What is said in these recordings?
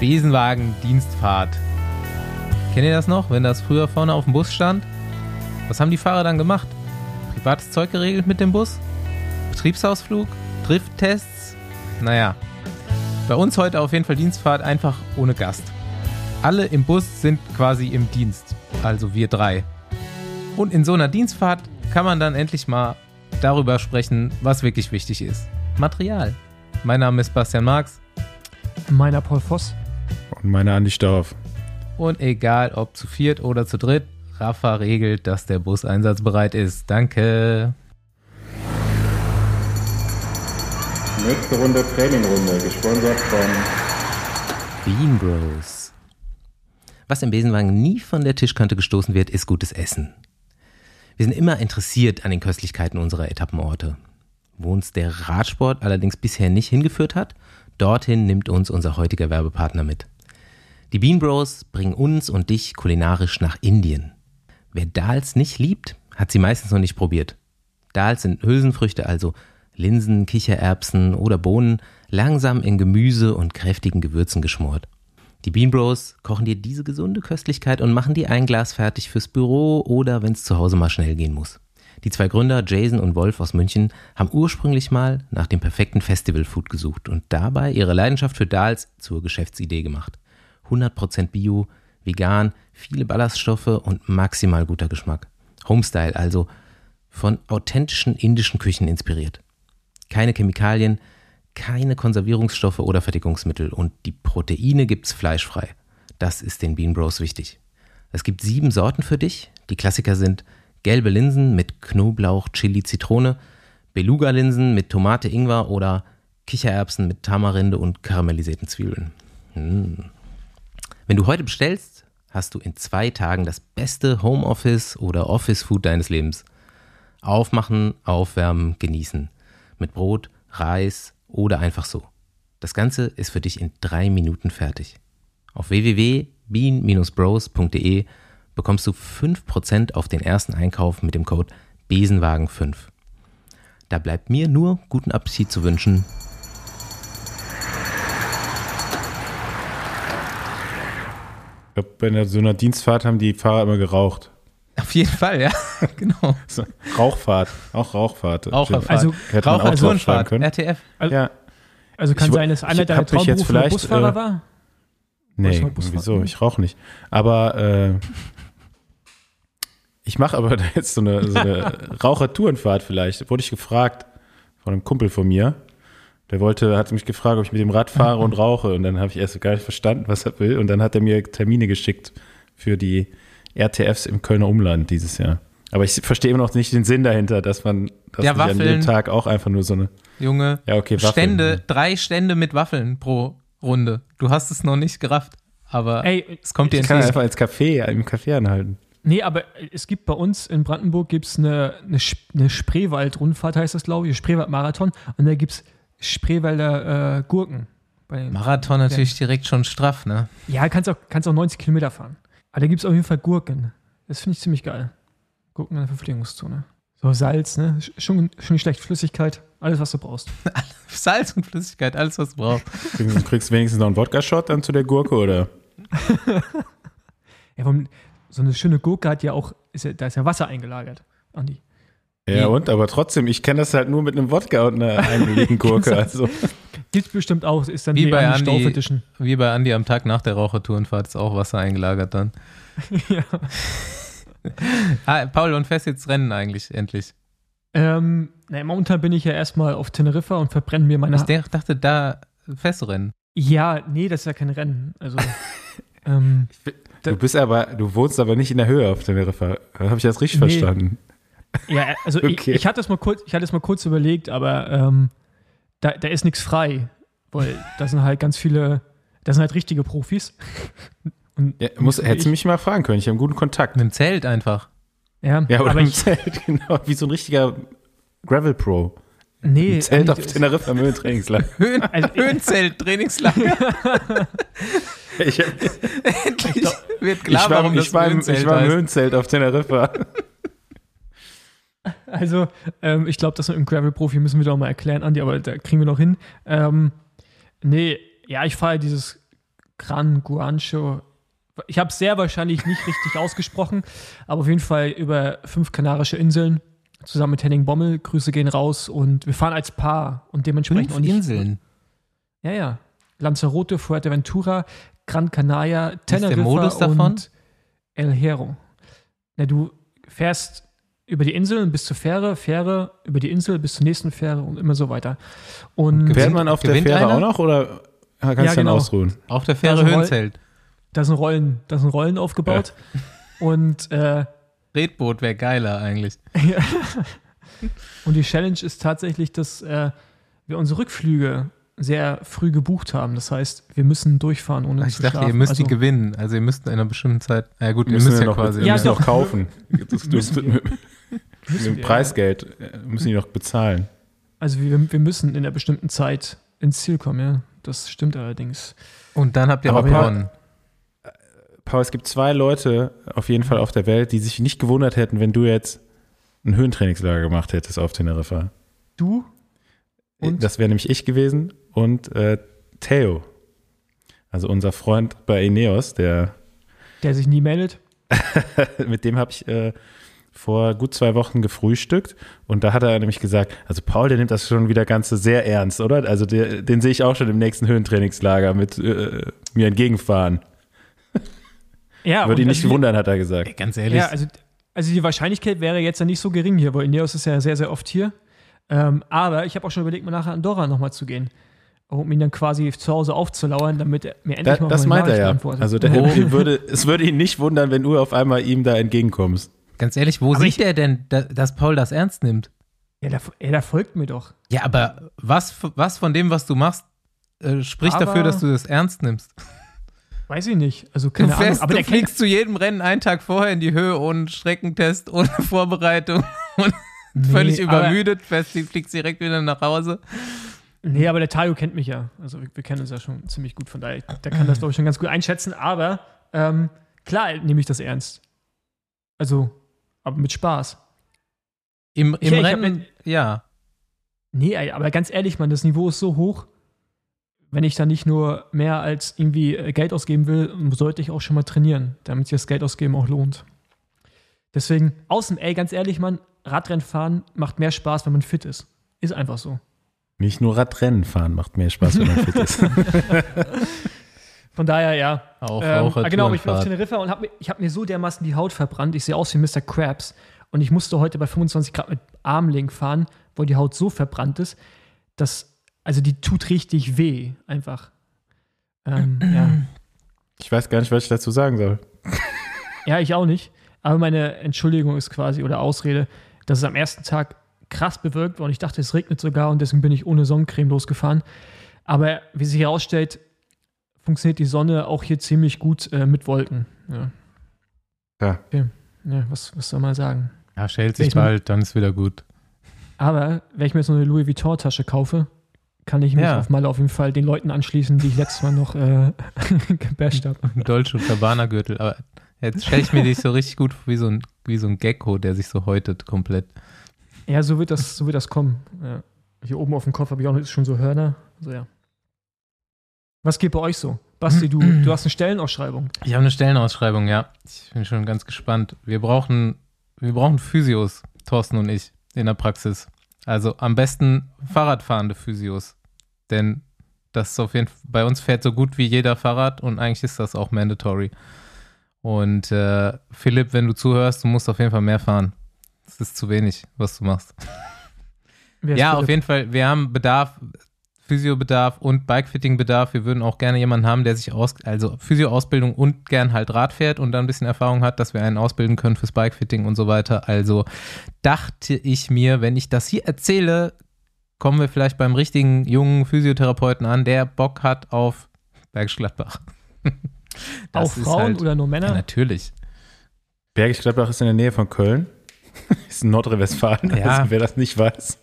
Besenwagen-Dienstfahrt. Kennt ihr das noch, wenn das früher vorne auf dem Bus stand? Was haben die Fahrer dann gemacht? Privates Zeug geregelt mit dem Bus? Betriebsausflug? Drifttests? Naja. Bei uns heute auf jeden Fall Dienstfahrt einfach ohne Gast. Alle im Bus sind quasi im Dienst, also wir drei. Und in so einer Dienstfahrt kann man dann endlich mal darüber sprechen, was wirklich wichtig ist. Material. Mein Name ist Bastian Marx. Meiner Paul Voss. Und meiner Andi Stauf. Und egal ob zu viert oder zu dritt, Rafa regelt, dass der Bus einsatzbereit ist. Danke. Nächste Runde Trainingrunde, gesponsert von Bean Bros. Was im Besenwagen nie von der Tischkante gestoßen wird, ist gutes Essen. Wir sind immer interessiert an den Köstlichkeiten unserer Etappenorte. Wo uns der Radsport allerdings bisher nicht hingeführt hat, dorthin nimmt uns unser heutiger Werbepartner mit. Die Bean Bros bringen uns und dich kulinarisch nach Indien. Wer Dals nicht liebt, hat sie meistens noch nicht probiert. Dals sind Hülsenfrüchte, also Linsen, Kichererbsen oder Bohnen, langsam in Gemüse und kräftigen Gewürzen geschmort. Die Bean Bros kochen dir diese gesunde Köstlichkeit und machen dir ein Glas fertig fürs Büro oder wenn es zu Hause mal schnell gehen muss. Die zwei Gründer, Jason und Wolf aus München, haben ursprünglich mal nach dem perfekten Festivalfood gesucht und dabei ihre Leidenschaft für Dals zur Geschäftsidee gemacht. 100% Bio, vegan, viele Ballaststoffe und maximal guter Geschmack. Homestyle also, von authentischen indischen Küchen inspiriert. Keine Chemikalien, keine Konservierungsstoffe oder Fertigungsmittel und die Proteine gibt's fleischfrei. Das ist den Bean Bros wichtig. Es gibt sieben Sorten für dich. Die Klassiker sind gelbe Linsen mit Knoblauch, Chili, Zitrone, Beluga-Linsen mit Tomate, Ingwer oder Kichererbsen mit Tamarinde und karamellisierten Zwiebeln. Hm. Wenn du heute bestellst, hast du in zwei Tagen das beste Homeoffice oder Office-Food deines Lebens. Aufmachen, aufwärmen, genießen. Mit Brot, Reis oder einfach so. Das Ganze ist für dich in drei Minuten fertig. Auf www.bean-bros.de bekommst du 5% auf den ersten Einkauf mit dem Code Besenwagen5. Da bleibt mir nur guten Appetit zu wünschen. Glaube, bei so einer Dienstfahrt haben die Fahrer immer geraucht. Auf jeden Fall, ja, genau. So, Rauchfahrt, auch Rauchfahrt. Raucherfahrt. Also Hätte man auch draufschreiben Raucherfahrt, können. RTF. Also, Ja, also kann Ich sein, dass einer deiner Traumberufe vielleicht, Busfahrer äh, war. nee, wieso? Ich rauche nicht. Aber äh, ich mache aber jetzt so eine, so eine Rauchertourenfahrt vielleicht. Wurde ich gefragt von einem Kumpel von mir. Der wollte, hat mich gefragt, ob ich mit dem Rad fahre und rauche. Und dann habe ich erst gar nicht verstanden, was er will. Und dann hat er mir Termine geschickt für die RTFs im Kölner Umland dieses Jahr. Aber ich verstehe immer noch nicht den Sinn dahinter, dass man dass Ja, nicht an Waffeln. jedem Tag auch einfach nur so eine. Junge, Ja, okay, Waffeln. Stände, drei Stände mit Waffeln pro Runde. Du hast es noch nicht gerafft, aber Ey, es kommt dir Ich kann entgegen. einfach ins Café, im Café anhalten. Nee, aber es gibt bei uns in Brandenburg gibt's eine, eine, eine Spreewald-Rundfahrt, heißt das, glaube ich, Spreewald-Marathon. Und da gibt es Spreewälder äh, Gurken. Bei, Marathon natürlich direkt schon straff, ne? ja, kannst auch, kannst auch 90 Kilometer fahren. Aber da gibt es auf jeden Fall Gurken. Das finde ich ziemlich geil. Gurken in der Verpflegungszone. So Salz, ne? Sch- Schon, schon nicht schlecht. Flüssigkeit, alles, was du brauchst. Salz und Flüssigkeit, alles was du brauchst. Kriegst du kriegst wenigstens noch einen Wodka-Shot dann zu der Gurke, oder? Ja, warum, so eine schöne Gurke hat ja auch, ist ja, da ist ja Wasser eingelagert, Andi. Ja, und? Aber trotzdem, ich kenne das halt nur mit einem Wodka und einer eingelegten Gurke. Also, Gibt's bestimmt auch, ist dann Wie die bei Andi Edition. Wie bei Andi am Tag nach der Rauchertourenfahrt ist auch Wasser eingelagert dann. ja. Ah, Paul, und fährst jetzt Rennen eigentlich, endlich? Ähm, na, momentan bin ich ja erstmal auf Teneriffa und verbrenne mir meine. Ich dachte, da fährst du Rennen. ja, nee, das ist ja kein Rennen. Also, ähm, du bist aber, du wohnst aber nicht in der Höhe auf Teneriffa. Habe ich das richtig Nee. verstanden? Ja, also Okay. ich, ich hatte es mal kurz, ich hatte es mal kurz überlegt, aber ähm, da, da ist nichts frei, weil da sind halt ganz viele, da sind halt richtige Profis. Und Ja, muss, ich- hättest du mich mal fragen können. Ich habe einen guten Kontakt. Mit dem Zelt einfach. Ja, Ja, oder aber im ich, Zelt, genau. Wie so ein richtiger Gravel Pro. nee, Im Zelt Andi, auf Teneriffa im Höhentrainingslager. Höhen, Also- Höhenzelt, Trainingslager. Ich, hab, Endlich wird klar, ich, war, warum das ich, war im, Höhenzelt ich war im. Höhenzelt auf Teneriffa. Also, ähm, ich glaube, das mit dem Gravel-Profi müssen wir doch mal erklären, Andi, aber da kriegen wir noch hin. Ähm, nee, ja, ich fahre dieses Gran Guancho. Ich habe es sehr wahrscheinlich nicht richtig ausgesprochen, aber auf jeden Fall über fünf kanarische Inseln zusammen mit Henning Bommel. Grüße gehen raus und wir fahren als Paar und dementsprechend Fünf auch nicht. Inseln. Ja, ja. Lanzarote, Fuerteventura, Gran Canaria, Teneriffa und El Hierro. Na, du fährst über die Inseln bis zur Fähre, Fähre über die Insel bis zur nächsten Fähre und immer so weiter. Und Gewinnt- Fährt man auf der Fähre einer? auch noch oder kann Ja, ich dann genau. ausruhen? Auf der Fähre Also Höhenzelt. da sind Rollen, da sind Rollen aufgebaut. Und, äh, Redboot wäre geiler eigentlich. und die Challenge ist tatsächlich, dass äh, wir unsere Rückflüge sehr früh gebucht haben. Das heißt, wir müssen durchfahren, ohne Ich zu dachte, schlafen. ihr müsst also, die gewinnen. Also ihr müsst in einer bestimmten Zeit. Ja gut, ihr müsst ja noch, quasi. Ja, müssen doch. noch kaufen. Das, das, Müssen wir. mit, müssen Preisgeld äh, müssen die noch bezahlen. Also wir, wir müssen in einer bestimmten Zeit ins Ziel kommen, ja. Das stimmt allerdings. Und dann habt ihr Aber Paul- gewonnen. Paul, es gibt zwei Leute auf jeden Fall auf der Welt, die sich nicht gewundert hätten, wenn du jetzt ein Höhentrainingslager gemacht hättest auf Teneriffa. Du? Und? Das wäre nämlich ich gewesen und äh, Theo. Also unser Freund bei Ineos, der Der sich nie meldet. mit dem habe ich äh, vor gut zwei Wochen gefrühstückt und da hat er nämlich gesagt, also Paul, der nimmt das schon wieder ganz sehr ernst, oder? Also der, den sehe ich auch schon im nächsten Höhentrainingslager mit äh, mir entgegenfahren. Ja, Würde ihn nicht also, wundern, hat er gesagt. Ganz ehrlich. Ja, also, also die Wahrscheinlichkeit wäre jetzt ja nicht so gering hier, weil Ineos ist ja sehr, sehr oft hier. Ähm, aber ich habe auch schon überlegt, mal nachher Andorra nochmal zu gehen. Um ihn dann quasi zu Hause aufzulauern, damit er mir endlich Da, mal das meint er ja. antwortet. Also der, Wo- würde, es würde ihn nicht wundern, wenn du auf einmal ihm da entgegenkommst. Ganz ehrlich, wo Aber sieht er denn, da, dass Paul das ernst nimmt? ja, der, ja, der folgt mir doch. Ja, aber was, was von dem, was du machst, äh, spricht Aber- dafür, dass du das ernst nimmst? Weiß ich nicht. Also Du, keine Ahnung. fährst, Aber du der fliegst zu jedem Rennen einen Tag vorher in die Höhe ohne Streckentest, ohne Vorbereitung und völlig Nee, aber- übermüdet, fährst, fliegst direkt wieder nach Hause. Nee, aber der Tayo kennt mich ja. Also wir, wir kennen uns ja schon ziemlich gut, von daher, der kann das, glaube ich, schon ganz gut einschätzen. Aber ähm, klar nehme ich das ernst. Also, aber mit Spaß. Im, im Ja, ich Rennen, ja. Nee, ey, aber ganz ehrlich, Mann, das Niveau ist so hoch. Wenn ich da nicht nur mehr als irgendwie äh, Geld ausgeben will, sollte ich auch schon mal trainieren, damit sich das Geld ausgeben auch lohnt. Deswegen, außen, ey, ganz ehrlich, Mann, Radrennen fahren macht mehr Spaß, wenn man fit ist. Ist einfach so. Nicht nur Radrennen fahren macht mehr Spaß, wenn man fit ist. Von daher, ja. Auf Ähm, Raucher, ah, genau, aber ich bin auf. Teneriffa und hab, mir- ich habe mir so dermaßen die Haut verbrannt. Ich sehe aus wie Mr. Krabs. Und ich musste heute bei 25 Grad mit Armlink fahren, wo die Haut so verbrannt ist, dass, also die tut richtig weh, einfach. Ähm, ja. Ich weiß gar nicht, was ich dazu sagen soll. ja, ich auch nicht. Aber meine Entschuldigung ist quasi, oder Ausrede, dass es am ersten Tag krass bewölkt war und ich dachte, es regnet sogar und deswegen bin ich ohne Sonnencreme losgefahren. Aber wie sich herausstellt, funktioniert die Sonne auch hier ziemlich gut äh, mit Wolken. Ja. Ja. Okay. Ja, was, was soll man sagen? Ja, schält sich bald, dann ist wieder gut. Aber wenn ich mir jetzt noch eine Louis Vuitton-Tasche kaufe, kann ich mich Ja. auf mal auf jeden Fall den Leuten anschließen, die ich letztes Mal noch äh, gebasht habe. Ein Dolce und Gabbana Gürtel. Aber jetzt stelle ich mir dich so richtig gut vor, wie so ein, wie so ein Gecko, der sich so häutet komplett. Ja, so wird das, so wird das kommen. Ja. Hier oben auf dem Kopf habe ich auch noch schon so Hörner. So, ja. Was geht bei euch so? Basti, du, du hast eine Stellenausschreibung. Ich habe eine Stellenausschreibung, ja. Ich bin schon ganz gespannt. Wir brauchen, wir brauchen Physios, Thorsten und ich, in der Praxis. Also am besten Fahrradfahrende Physios. Denn das ist auf jeden Fall, bei uns fährt so gut wie jeder Fahrrad und eigentlich ist das auch mandatory. Und äh, Philipp, wenn du zuhörst, du musst auf jeden Fall mehr fahren. Es ist zu wenig, was du machst. Ja, Philipp? auf jeden Fall. Wir haben Bedarf, Physiobedarf und Bikefitting-Bedarf. Wir würden auch gerne jemanden haben, der sich aus, also Physio-Ausbildung und gern halt Rad fährt und dann ein bisschen Erfahrung hat, dass wir einen ausbilden können fürs Bikefitting und so weiter. Also dachte ich mir, wenn ich das hier erzähle, kommen wir vielleicht beim richtigen jungen Physiotherapeuten an, der Bock hat auf Bergisch Gladbach. Auch Frauen halt- oder nur Ja, Männer? natürlich. Bergisch Gladbach ist in der Nähe von Köln. ist in Nordrhein-Westfalen, Ja. also wer das nicht weiß.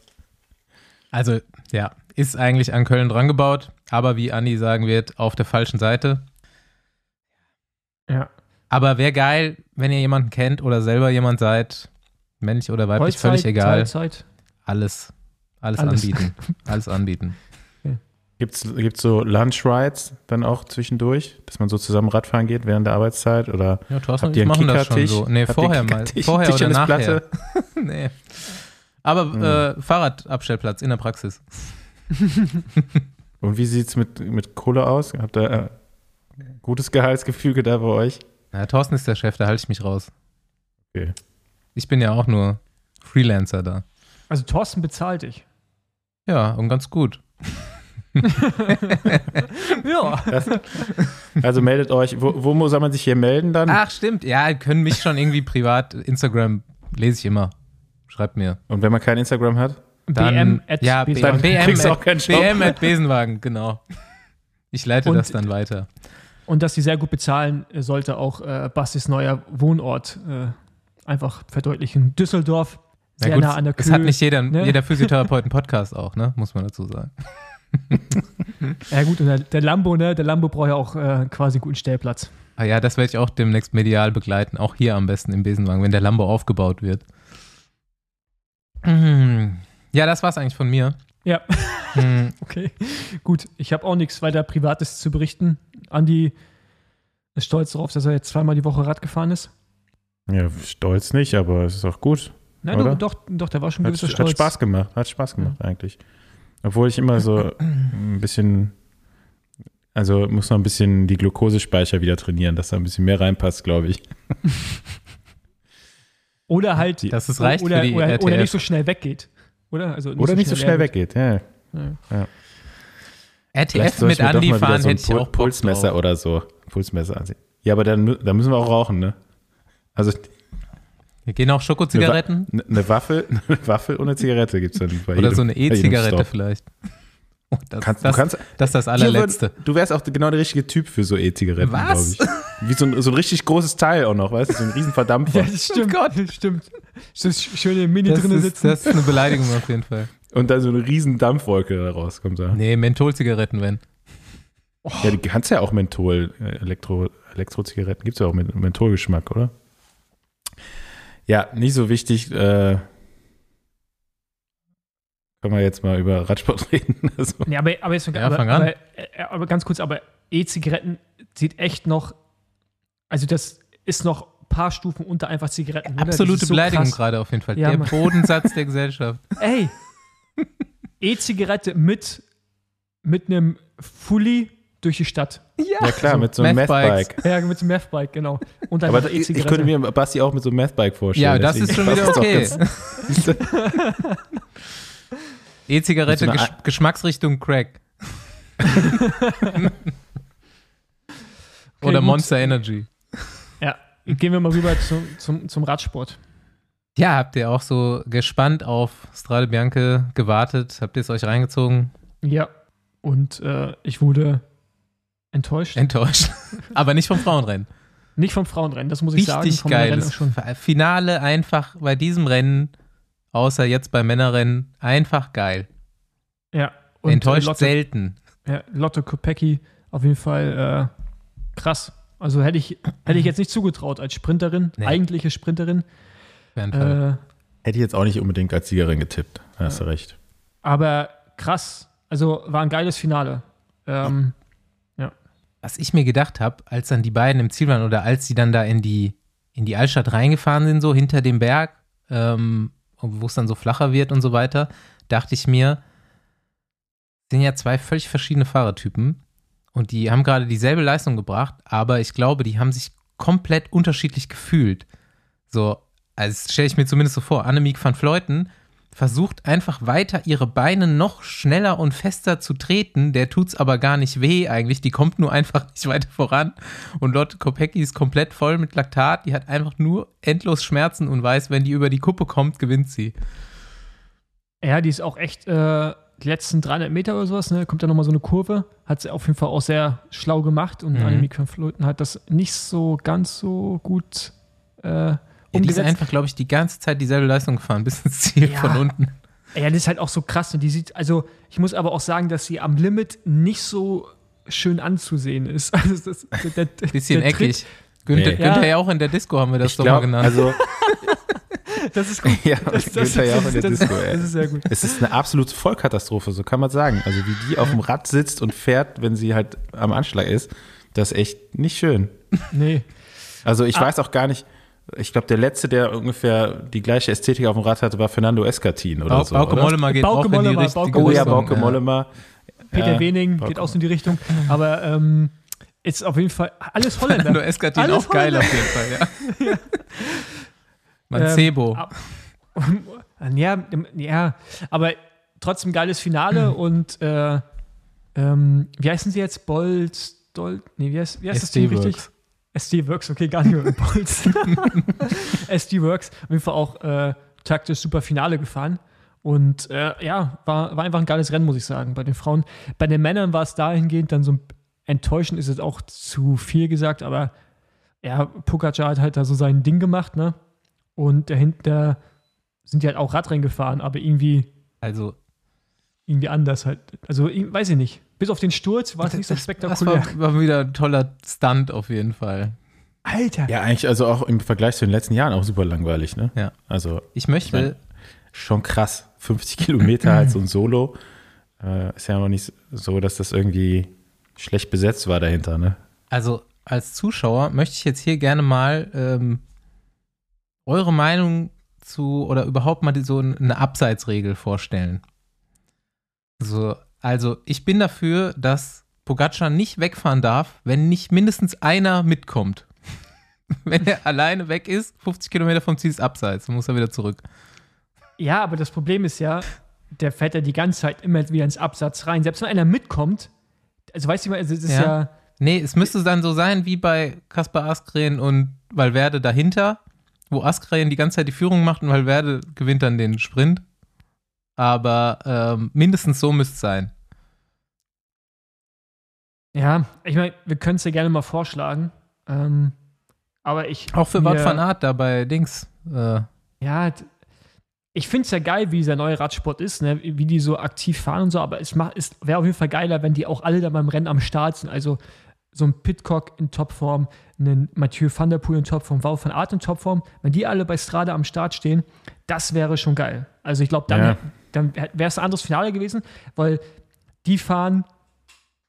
Also, ja, ist eigentlich an Köln dran gebaut, aber wie Andi sagen wird, auf der falschen Seite. Ja. Aber wäre geil, wenn ihr jemanden kennt oder selber jemand seid, männlich oder weiblich, Vollzeit, völlig egal. Teilzeit. Alles, alles, Alles. anbieten. Alles anbieten. Gibt's, gibt's so Lunch Rides dann auch zwischendurch, dass man so zusammen Radfahren geht während der Arbeitszeit? Oder Ja, Thorsten habt ihr ich einen machen das schon Kickertisch? so. Nee, Habt vorher mal. Vorher oder nachher. nee. Aber äh, Fahrradabstellplatz in der Praxis. Und wie sieht's mit, mit Kohle aus? Habt ihr äh, gutes Gehaltsgefüge da bei euch? Ja, Thorsten ist der Chef, da halte ich mich raus. Okay. Ich bin ja auch nur Freelancer da. Also Thorsten bezahlt dich. Ja, und ganz gut. Ja. Also meldet euch. Wo, wo muss- soll man sich hier melden dann? Ach, stimmt. Ja, können mich schon irgendwie privat, Instagram lese ich immer. Schreibt mir. Und wenn man kein Instagram hat? Dann, BM at ja, Besenwagen. BM, BM, kriegst du auch at, keinen Job. BM at Besenwagen, genau. Ich leite Und- das dann weiter. Und dass sie sehr gut bezahlen, äh, sollte auch äh, Bastis neuer Wohnort äh, einfach verdeutlichen. Düsseldorf, sehr Ja, gut, nah an der es Kühe. hat nicht jeder, ne? jeder Physiotherapeut einen Podcast auch, ne? Muss man dazu sagen. Ja gut, und der, der Lambo, ne? Der Lambo braucht ja auch äh, quasi einen guten Stellplatz. Ah ja, das werde ich auch demnächst medial begleiten. Auch hier am besten im Besenwagen, wenn der Lambo aufgebaut wird. Mhm. Ja, das war's eigentlich von mir. Ja, Mhm. okay. Gut, ich habe auch nichts weiter Privates zu berichten. Andi ist stolz darauf, dass er jetzt zweimal die Woche Rad gefahren ist. Ja, stolz nicht, aber es ist auch gut. Nein, Oder? doch, doch, doch, der war schon ein Hat, gewisser hat Stolz. Spaß gemacht. Hat Spaß gemacht eigentlich. Obwohl ich immer so ein bisschen, also muss noch ein bisschen die Glukosespeicher wieder trainieren, dass da ein bisschen mehr reinpasst, glaube ich. Oder halt, Dass es reicht oder, für die oder, RTF. oder nicht so schnell weggeht. Oder? Also Oder nicht so schnell weggeht. Ja. Ja. RTF Vielleicht soll mit Andi fahren so hätte ich auch Bock Pulsmesser drauf. oder so. Pulsmesser ansehen. Ja, aber dann, dann müssen wir auch rauchen, ne? Also Wir gehen auch Schokozigaretten eine, eine Waffel, eine Waffel ohne Zigarette gibt es dann bei oder jedem- so eine E-Zigarette vielleicht. Oh, das, Kannst, das, du kannst, das ist das allerletzte. Du wärst auch genau der richtige Typ für so E-Zigaretten, glaube ich. Wie so ein, so ein richtig großes Teil auch noch, weißt du? So ein riesen Verdampfer. Ja, das stimmt. das stimmt. So schöne Mini Das drinnen ist, sitzen. das ist eine Beleidigung auf jeden Fall. Und dann so eine riesen Dampfwolke da rauskommt. Da. Nee, Mentholzigaretten, wenn. Ja, du kannst ja auch Menthol, äh, Elektro, Elektrozigaretten gibt es ja auch mit Mentholgeschmack, oder? Ja, nicht so wichtig. Äh, können wir jetzt mal über Radsport reden? Also, Nee, aber, aber, jetzt, Ja, aber, fang an. aber, äh, aber ganz kurz, aber E-Zigaretten sieht echt noch, also das ist noch ein paar Stufen unter einfach Zigaretten. Absolute so Beleidigung krass. gerade auf jeden Fall. Ja, der Mann. Bodensatz der Gesellschaft. Ey, E-Zigarette mit, mit einem Fully durch die Stadt. ja klar, mit so einem. Meth-Bike. Ja, mit dem Meth-Bike, genau. Und dann Aber ich, ich könnte mir Basti auch mit so einem Meth-Bike vorstellen. Ja, das deswegen ist schon wieder okay. E-Zigarette, so Gesch Geschmacksrichtung Crack. Okay, Oder gut. Monster Energy. Ja, gehen wir mal rüber zum, zum, zum Radsport. Ja, habt ihr auch so gespannt auf Strade Bianche gewartet? Habt ihr es euch reingezogen? Ja, und äh, ich wurde enttäuscht. Enttäuscht. Aber nicht vom Frauenrennen. Nicht vom Frauenrennen, das muss ich sagen. Richtig Männerrennen geiles schon. Finale einfach bei diesem Rennen, außer jetzt beim Männerrennen, einfach geil. Ja, und Enttäuscht äh, Lotte, selten. ja, Lotte Kopecki auf jeden Fall äh, krass. Also hätte ich, hätte ich jetzt nicht zugetraut als Sprinterin, Nee. eigentliche Sprinterin. Äh, Hätte ich jetzt auch nicht unbedingt als Siegerin getippt. Da hast du recht. aber krass. Also war ein geiles Finale. Ähm, Was ich mir gedacht habe, als dann die beiden im Ziel waren oder als sie dann da in die, in die Altstadt reingefahren sind, so hinter dem Berg, ähm, wo es dann so flacher wird und so weiter, dachte ich mir, sind ja zwei völlig verschiedene Fahrertypen und die haben gerade dieselbe Leistung gebracht, aber ich glaube, die haben sich komplett unterschiedlich gefühlt. So, also stelle ich mir zumindest so vor, Annemiek van Fleuten versucht einfach weiter ihre Beine noch schneller und fester zu treten, der tut's aber gar nicht weh eigentlich, die kommt nur einfach nicht weiter voran und Lotte Kopecki ist komplett voll mit Laktat, die hat einfach nur endlos Schmerzen und weiß, wenn die über die Kuppe kommt, gewinnt sie. ja, die ist auch echt äh, die letzten 300 Meter oder sowas, ne, kommt da nochmal so eine Kurve. Hat sie auf jeden Fall auch sehr schlau gemacht und Mhm. Annemiek van hat das nicht so ganz so gut äh, Ja, die ist umgesetzt. einfach, glaube ich, die ganze Zeit dieselbe Leistung gefahren, bis ins Ziel Ja. von unten. Ja, das ist halt auch so krass. Und die sieht, also ich muss aber auch sagen, dass sie am Limit nicht so schön anzusehen ist. Also das, der, der, Bisschen der Tritt- eckig. Günther, Nee. Günther Ja. ja auch in der Disco haben wir das Ich doch mal glaube, genannt. also Das ist gut. Ja, das, Günther ja auch in der das, Disco, das, ey. das ist sehr gut. Es ist eine absolute Vollkatastrophe, so kann man sagen. Also wie die auf dem Rad sitzt und fährt, wenn sie halt am Anschlag ist, das ist echt nicht schön. Nee. Also ich Ah. weiß auch gar nicht, ich glaube, der letzte, der ungefähr die gleiche Ästhetik auf dem Rad hatte, war Fernando Escatin oder Bau, so. Bauke? Mollema geht Bauke auch in die Mollema, richtige Bauke Oh ja, Richtung, Bauke Mollema. Peter Ja, Wening Bauke- geht auch so in die Richtung. Aber ähm, ist auf jeden Fall alles Holländer. Fernando Escatin Alles auch geil Holländer. auf jeden Fall, ja. Mancebo. Ähm, ja, ja, aber trotzdem geiles Finale und äh, ähm, wie heißen sie jetzt? Bolt, Dolt, nee, wie heißt, wie heißt das Team richtig? SD Works, okay, gar nicht mehr mit Bolts. SD Works, auf jeden Fall auch äh, taktisch super Finale gefahren. Und äh, ja, war, war einfach ein geiles Rennen, muss ich sagen, bei den Frauen. Bei den Männern war es dahingehend dann so ein enttäuschend, ist es auch zu viel gesagt, aber ja, Pogacar hat halt da so sein Ding gemacht, ne? Und dahinter sind die halt auch Radrennen gefahren, aber irgendwie, Also, irgendwie anders halt. Also, ich- weiß ich nicht. Bis auf den Sturz war es nicht so das spektakulär. war, war wieder ein toller Stunt auf jeden Fall. Alter! Ja, eigentlich also auch im Vergleich zu den letzten Jahren auch super langweilig, ne? Ja. Also Ich möchte, Ich mein- schon krass. 50 Kilometer halt so ein Solo. Äh, ist ja noch nicht so, dass das irgendwie schlecht besetzt war dahinter, ne? also als Zuschauer möchte ich jetzt hier gerne mal ähm, eure Meinung zu oder überhaupt mal die, so eine Abseitsregel vorstellen. So, also ich bin dafür, dass Pogacar nicht wegfahren darf, wenn nicht mindestens einer mitkommt. wenn er alleine weg ist, 50 Kilometer vom Ziel ist Abseits, dann muss er wieder zurück. Ja, aber das Problem ist ja, der fährt ja die ganze Zeit immer wieder ins Absatz rein. Selbst wenn einer mitkommt, also weißt du mal, es ist Ja. ja, Nee, es müsste dann so sein wie bei Kaspar Askren und Valverde dahinter, wo Askren die ganze Zeit die Führung macht und Valverde gewinnt dann den Sprint. Aber ähm, mindestens so müsste es sein. ja, ich meine, wir können es ja gerne mal vorschlagen. Ähm, aber ich. Auch für Wout van Aert da bei Dings. Äh, Ja, ich finde es ja geil, wie dieser neue Radsport ist, ne? wie die so aktiv fahren und so, aber es, macht- es wäre auf jeden Fall geiler, wenn die auch alle da beim Rennen am Start sind. Also so ein Pitcock in Topform, einen Mathieu van der Poel in Topform, Wout van Aert in Topform, wenn die alle bei Strade am Start stehen, das wäre schon geil. Also ich glaube, dann, Ja. dann wäre es ein anderes Finale gewesen, weil die fahren,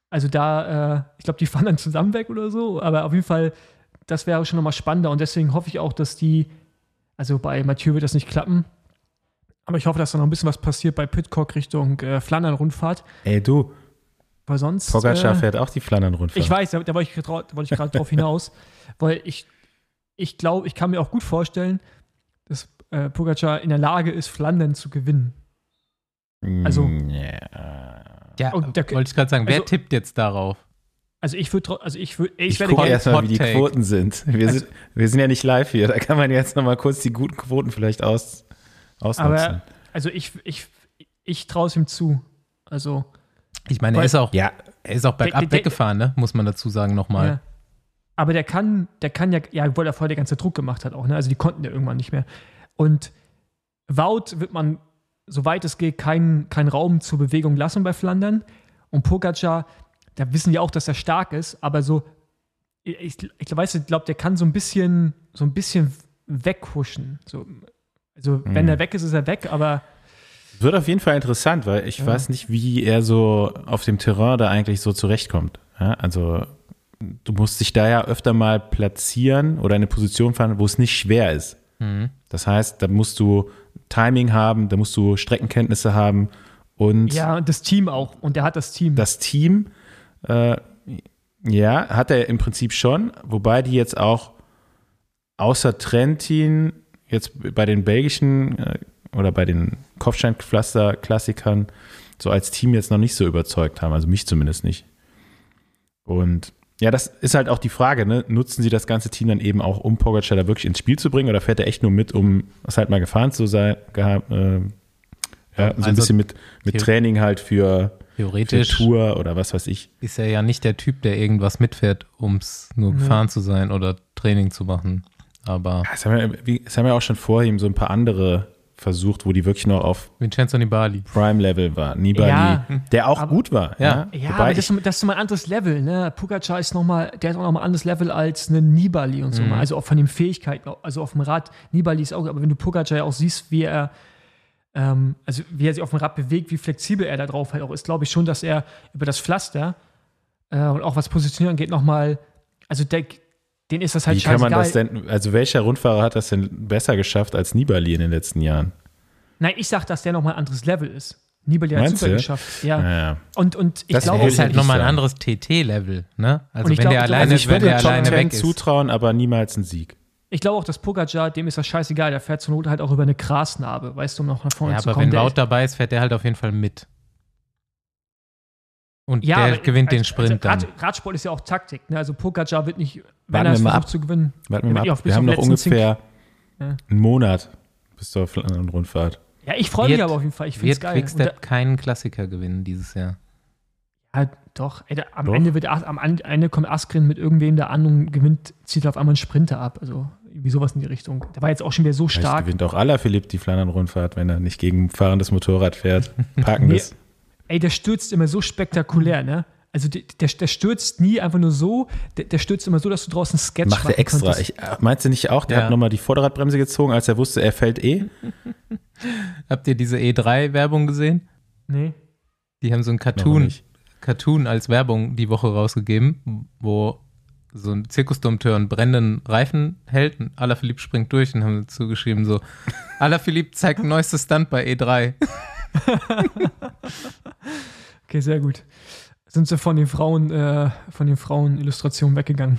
also da, äh, ich glaube, die fahren dann zusammen weg oder so, aber auf jeden Fall, das wäre schon nochmal spannender und deswegen hoffe ich auch, dass die also bei Mathieu wird das nicht klappen. Aber ich hoffe, dass da noch ein bisschen was passiert bei Pitcock Richtung äh, Flandern-Rundfahrt. Ey, du, Weil sonst. Pogacar äh, fährt auch die Flandern-Rundfahrt. ich weiß, da, da wollte ich, ich gerade drauf hinaus. Weil ich, ich glaube, ich kann mir auch gut vorstellen, äh, Pogacar in der Lage ist, Flandern zu gewinnen. also- Mm, Ja. Und der- wollte ich gerade sagen, wer also- tippt jetzt darauf? Also ich würde, also ich würde, ich, Ich werde gucke gerne. erstmal, wie die. Quoten sind. Wir, Also- sind. wir sind ja nicht live hier. Da kann man jetzt nochmal kurz die guten Quoten vielleicht aus, ausnutzen. Aber also ich, ich, ich traue es ihm zu. Also Ich meine, er ist auch, ja, er ist auch bergab der- der- weggefahren, ne? muss man dazu sagen nochmal. Ja. Aber der kann, der kann ja, ja, weil er vorher der ganze Druck gemacht hat auch, ne? Also die konnten ja irgendwann nicht mehr. Und Wout wird man, soweit es geht, keinen keinen Raum zur Bewegung lassen bei Flandern. Und Pogacar, da wissen die auch, dass er stark ist, aber so, ich, ich, weiß, ich glaube, der kann so ein bisschen, so ein bisschen weghuschen. So, also wenn Mhm. er weg ist, ist er weg, aber Wird auf jeden Fall interessant, weil ich Ja. weiß nicht, wie er so auf dem Terrain da eigentlich so zurechtkommt. Ja, also du musst dich da ja öfter mal platzieren oder in eine Position fahren, wo es nicht schwer ist. Mhm. Das heißt, da musst du Timing haben, da musst du Streckenkenntnisse haben und ja, und das Team auch. Und der hat das Team. das Team, äh, ja, hat er im Prinzip schon, wobei die jetzt auch außer Trentin jetzt bei den belgischen äh, oder bei den Kopfsteinpflaster-Klassikern so als Team jetzt noch nicht so überzeugt haben, also mich zumindest nicht. Und ja, das ist halt auch die Frage, ne? nutzen sie das ganze Team dann eben auch, um Pogacar da wirklich ins Spiel zu bringen oder fährt er echt nur mit, um es halt mal gefahren zu sein, gehabt, äh, ja, so ein Also bisschen mit, mit Training halt für, für Theoretisch Tour oder was weiß ich. ist er ja nicht der Typ, der irgendwas mitfährt, um es nur Nee. gefahren zu sein oder Training zu machen. Aber Ja, Es haben, ja, wie, es haben ja auch schon vor ihm so ein paar andere versucht, wo die wirklich noch auf Vincenzo Nibali. Prime-Level war. Nibali, Ja, der auch aber- gut war. Ja. Ja, Wobei aber das, das ist nochmal ein anderes Level. Ne? Pogacar ist nochmal, der hat auch nochmal ein anderes Level als eine Nibali und so. Mhm. Also auch von den Fähigkeiten, also auf dem Rad. Nibali ist auch, aber wenn du Pogacar ja auch siehst, wie er, ähm, also wie er sich auf dem Rad bewegt, wie flexibel er da drauf halt auch ist, glaube ich schon, dass er über das Pflaster äh, und auch was Positionieren angeht, nochmal, also der, den ist das halt wie kann man scheißegal. das denn, also welcher Rundfahrer hat das denn besser geschafft als Nibali in den letzten Jahren? Nein, ich sag, dass der nochmal ein anderes Level ist. Nibali hat Meinst super du? geschafft. Ja. Naja. Und, und ich Das glaube, Der ist halt nochmal ein anderes TT-Level, ne? Also wenn glaub- der alleine, Also ich wenn würde der Top alleine 10 weg ist. zutrauen, aber niemals einen Sieg. Ich glaube auch, dass Pogacar, dem ist das scheißegal. Der fährt zur Not halt auch über eine Grasnarbe, weißt du, um noch nach vorne Ja, zu aber kommen. wenn Der Wout ist- dabei ist, fährt der halt auf jeden Fall mit. Und ja, der gewinnt den als- Sprint als dann. Rad, Radsport ist ja auch Taktik. Ne? Also Pogacar wird nicht, wenn Warten er es versucht ab. zu gewinnen. Warten wir mal ab. Wir haben noch Zink. ungefähr Ja. einen Monat bis zur anderen Rundfahrt. Ja, ich freue mich aber auf jeden Fall. Ich finde es Wird geil. Quickstep keinen Klassiker gewinnen dieses Jahr. ja, doch. Ey, da, am Doch. Ende wird am Ende kommt Askren mit irgendwem da an und gewinnt, zieht auf einmal einen Sprinter ab. Also irgendwie sowas in die Richtung. Der war jetzt auch schon wieder so Vielleicht stark. gewinnt auch Alaphilippe die Flandern-Rundfahrt, wenn er nicht gegen ein fahrendes Motorrad fährt. Parkendes. Ey, der stürzt immer so spektakulär, ne? Also der, der, der stürzt nie einfach nur so, der, der stürzt immer so, dass du draußen Sketch Macht er extra. Ich, äh, meinst du nicht auch, der Ja. hat nochmal die Vorderradbremse gezogen, als er wusste, er fällt eh? Habt ihr diese E3-Werbung gesehen? Nee. Die haben so ein Cartoon. Cartoon als Werbung die Woche rausgegeben, wo so ein Zirkusdompteur einen brennenden Reifen hält und Alaphilippe springt durch und haben dazu geschrieben so, Alaphilippe zeigt neuestes Stunt bei E E3. Okay, sehr gut. Sind sie von den Frauen, äh, von den Frauen-Illustrationen weggegangen?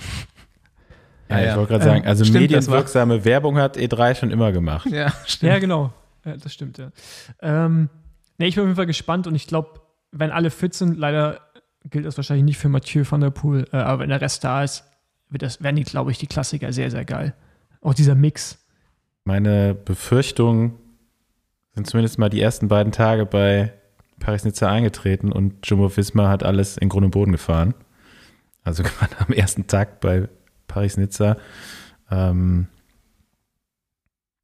Ja, Ja, ich wollte gerade Ähm, sagen, also stimmt, medienwirksame Werbung hat E3 schon immer gemacht. Ja, stimmt. Ja, genau. Ja, das stimmt, ja. Ähm, nee, ich bin auf jeden Fall gespannt und ich glaube, wenn alle fit sind, leider gilt das wahrscheinlich nicht für Mathieu van der Poel, äh, aber wenn der Rest da ist, wird das, werden die, glaube ich, die Klassiker sehr, sehr geil. Auch dieser Mix. Meine Befürchtungen sind zumindest mal die ersten beiden Tage bei Paris-Nizza eingetreten und Jumbo Visma hat alles in Grund und Boden gefahren. Also gerade am ersten Tag bei Paris-Nizza. Ähm,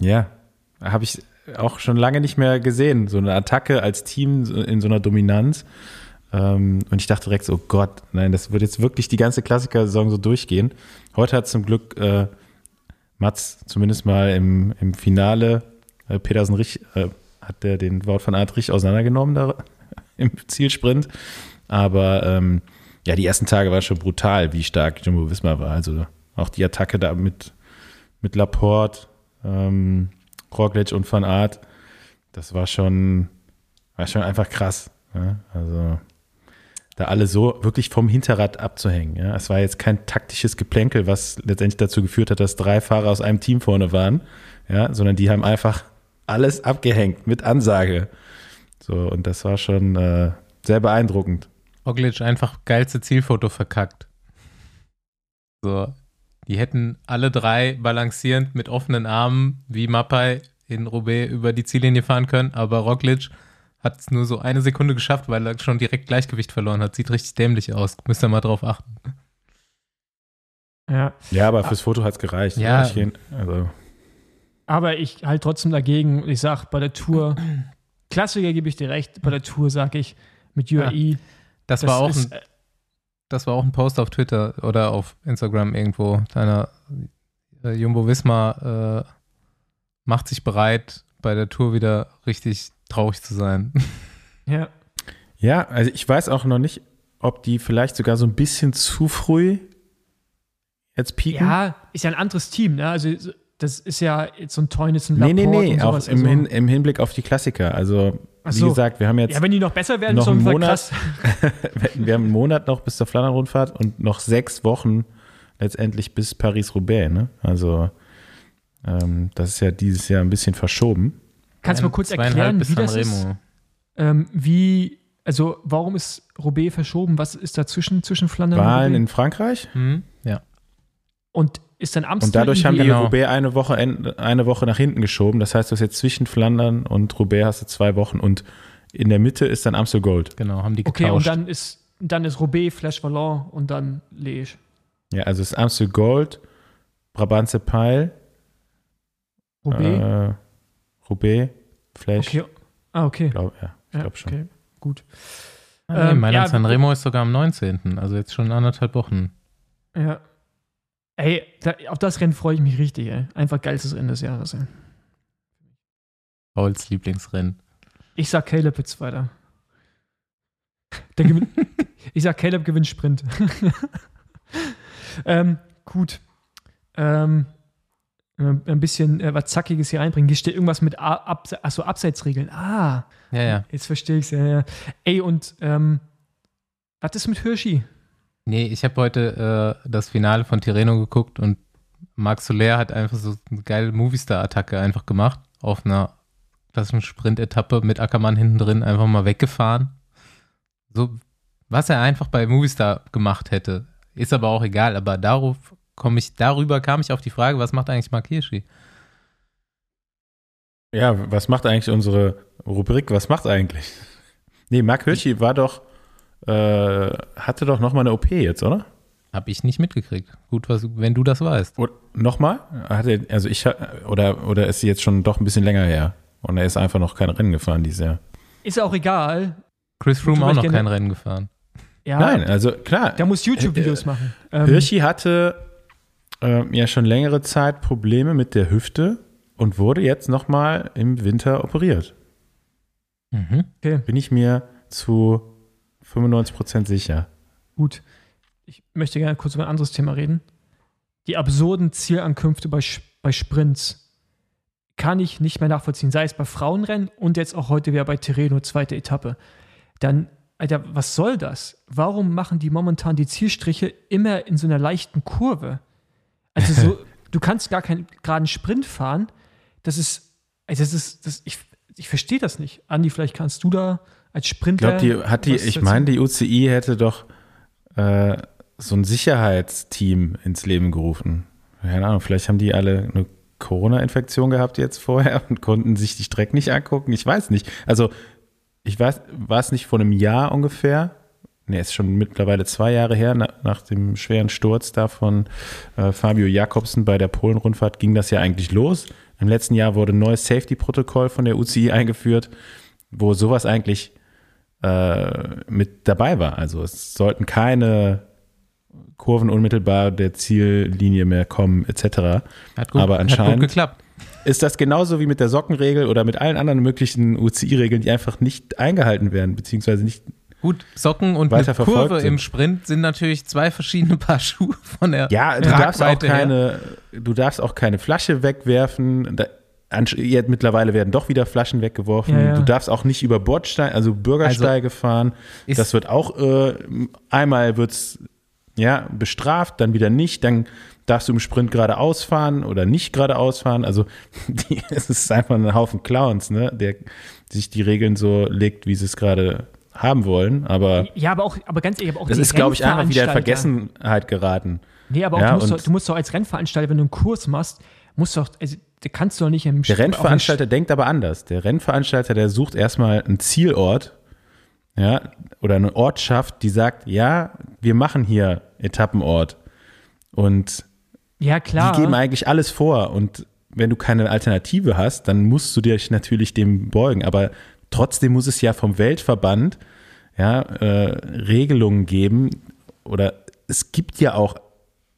ja, habe ich auch schon lange nicht mehr gesehen. So eine Attacke als Team in so einer Dominanz. Ähm, und ich dachte direkt so, oh Gott, nein, das wird jetzt wirklich die ganze Klassiker-Saison so durchgehen. Heute hat zum Glück äh, Mats zumindest mal im, im Finale, äh, Petersen äh, hat der den Wout von Art richtig auseinandergenommen da, im Zielsprint. Aber ähm, ja, die ersten Tage war schon brutal, wie stark Jumbo Visma war. Also auch die Attacke da mit, mit Laporte, ähm, Roglic und Van Aert, das war schon, war schon einfach krass. Ja? Also da alle so wirklich vom Hinterrad abzuhängen. Ja? Es war jetzt kein taktisches Geplänkel, was letztendlich dazu geführt hat, dass drei Fahrer aus einem Team vorne waren, ja? sondern die haben einfach alles abgehängt mit Ansage. So, und das war schon äh, sehr beeindruckend. Roglic einfach geilste Zielfoto verkackt. So, die hätten alle drei balancierend mit offenen Armen wie Mapai in Roubaix über die Ziellinie fahren können, aber Roglic hat es nur so eine Sekunde geschafft, weil er schon direkt Gleichgewicht verloren hat. Sieht richtig dämlich aus. Müsst ihr mal drauf achten. Ja. Ja, aber fürs Foto hat es gereicht. Ja. Ich, also, Aber ich halt trotzdem dagegen. und Ich sag bei der Tour, Klassiker gebe ich dir recht, bei der Tour sage ich mit UAE. Das, war auch ist, ein, das war auch ein Post auf Twitter oder auf Instagram irgendwo. Deiner äh, Jumbo Visma äh, macht sich bereit, bei der Tour wieder richtig traurig zu sein. ja. ja, also ich weiß auch noch nicht, ob die vielleicht sogar so ein bisschen zu früh jetzt pieken. ja, ist ja ein anderes Team. Ne? Also das ist ja jetzt so ein Teunitz, ein Nee, nee, nee, und auch im, also, Hin, im Hinblick auf die Klassiker. Also, Ach wie so. gesagt, wir haben jetzt ja, wenn die noch besser werden, noch ist einen Monat. krass. wir haben einen Monat noch bis zur Flandern-Rundfahrt und noch sechs Wochen letztendlich bis Paris-Roubaix. Ne? Also, ähm, das ist ja dieses Jahr ein bisschen verschoben. Kannst du mal kurz Zweieinhalb erklären, bis wie das ist? Ähm, wie, also warum ist Roubaix verschoben? Was ist dazwischen zwischen Flandern Wahlen und in Roubaix? Frankreich Hm? Ja. Und ist dann Amsterdam und dadurch haben die Genau. Roubaix eine Woche, eine Woche nach hinten geschoben. Das heißt, du hast jetzt zwischen Flandern und Roubaix hast du zwei Wochen und in der Mitte ist dann Amstel Gold. Genau, haben die Okay, getauscht. und dann ist, dann ist Roubaix, Flash Vallon und dann Liège. Ja, also es ist Amstel Gold, Brabantse Peil, Roubaix? äh, Roubaix, Flash. Okay. Ah, okay. Glaub, ja, ich Ja, glaube schon. Okay, gut. Ah, nee, Ähm, Mailand ja, San Remo ist sogar am 19., also jetzt schon anderthalb Wochen. Ja. Ey, da, auf das Rennen freue ich mich richtig, ey. Einfach geilstes Rennen des Jahres, ey. Pauls Lieblingsrennen. Ich sag Caleb jetzt weiter. Ich sag Caleb gewinnt Sprint. ähm, gut. Ähm, äh, ein bisschen äh, was Zackiges hier reinbringen. Hier steht irgendwas mit A Ab achso, Abseitsregeln. Ah, Ja, ja. jetzt verstehe ich es. Ja, ja. Ey, und ähm, was ist mit Hirschi? Nee, ich habe heute äh, das Finale von Tirreno geguckt und Marc Soler hat einfach so eine geile Movistar-Attacke einfach gemacht auf einer klassischen Sprint-Etappe mit Ackermann hinten drin einfach mal weggefahren. So, was er einfach bei Movistar gemacht hätte, ist aber auch egal. Aber darauf komme ich, darüber kam ich auf die Frage, was macht eigentlich Mark Hirschi? Ja, was macht eigentlich unsere Rubrik? Was macht eigentlich? Nee, Mark Hirschi war doch, äh, hatte doch nochmal eine OP jetzt, oder? Habe ich nicht mitgekriegt. Gut, was, wenn du das weißt. Nochmal? Hat er, also ich, oder, oder ist sie jetzt schon doch ein bisschen länger her? Und er ist einfach noch kein Rennen gefahren dieses Jahr. Ist auch egal. Chris Froome auch noch kein Rennen gefahren. Ja, Nein, also klar. der muss YouTube-Videos machen. Ähm, Hirschi hatte ähm, ja schon längere Zeit Probleme mit der Hüfte und wurde jetzt nochmal im Winter operiert. Mhm. okay, Bin ich mir zu 95 Prozent sicher. gut. Ich möchte gerne kurz über ein anderes Thema reden. Die absurden Zielankünfte bei, bei Sprints kann ich nicht mehr nachvollziehen. Sei es bei Frauenrennen und jetzt auch heute wieder bei Tirreno, zweite Etappe. Dann, Alter, was soll das? Warum machen die momentan die Zielstriche immer in so einer leichten Kurve? Also so, du kannst gar keinen geraden Sprint fahren. Das ist, also das ist, das, ich, ich verstehe das nicht. Andi, vielleicht kannst du da als Ich Sprinter. glaube, die hat die, ich meine, die UCI hätte doch äh, so ein Sicherheitsteam ins Leben gerufen. Keine Ahnung, vielleicht haben die alle eine Corona-Infektion gehabt jetzt vorher und konnten sich die Strecken nicht angucken. Ich weiß nicht. Also, ich weiß, war es nicht vor einem Jahr ungefähr? Ne, ist schon mittlerweile zwei Jahre her, na, nach dem schweren Sturz da von äh, Fabio Jakobsen bei der Polen-Rundfahrt ging das ja eigentlich los. Im letzten Jahr wurde ein neues Safety-Protokoll von der UCI eingeführt, wo sowas eigentlich äh, mit dabei war. Also es sollten keine Kurven unmittelbar der Ziellinie mehr kommen, etc. Hat gut, Aber hat anscheinend- gut geklappt. Ist das genauso wie mit der Sockenregel oder mit allen anderen möglichen UCI-Regeln, die einfach nicht eingehalten werden, beziehungsweise nicht Gut, Socken und eine Kurve sind. im Sprint sind natürlich zwei verschiedene Paar Schuhe von der Ja, du darfst auch her. keine, du darfst auch keine Flasche wegwerfen. Da, jetzt mittlerweile werden doch wieder Flaschen weggeworfen. Ja, ja. Du darfst auch nicht über Bordsteine, also Bürgersteige fahren. ist- Das wird auch äh, einmal wird's ja bestraft, dann wieder nicht. Dann darfst du im Sprint geradeaus fahren oder nicht geradeaus fahren. Also die, es ist einfach ein Haufen Clowns, ne, der sich die Regeln so legt, wie sie es gerade haben wollen. Aber Ja, aber auch, aber ganz ehrlich, aber auch das ist, glaube ich, einfach wieder in Vergessenheit geraten. Nee, aber auch, Ja, du, musst doch, du musst doch als Rennveranstalter, wenn du einen Kurs machst, musst du doch, also, kannst du doch nicht im Der Rennveranstalter denkt aber anders. Der Rennveranstalter, der sucht erstmal einen Zielort, ja, oder eine Ortschaft, die sagt, ja, wir machen hier Etappenort. Und Ja, klar. die geben eigentlich alles vor. Und wenn du keine Alternative hast, dann musst du dich natürlich dem beugen. Aber trotzdem muss es ja vom Weltverband ja, äh, Regelungen geben. Oder es gibt ja auch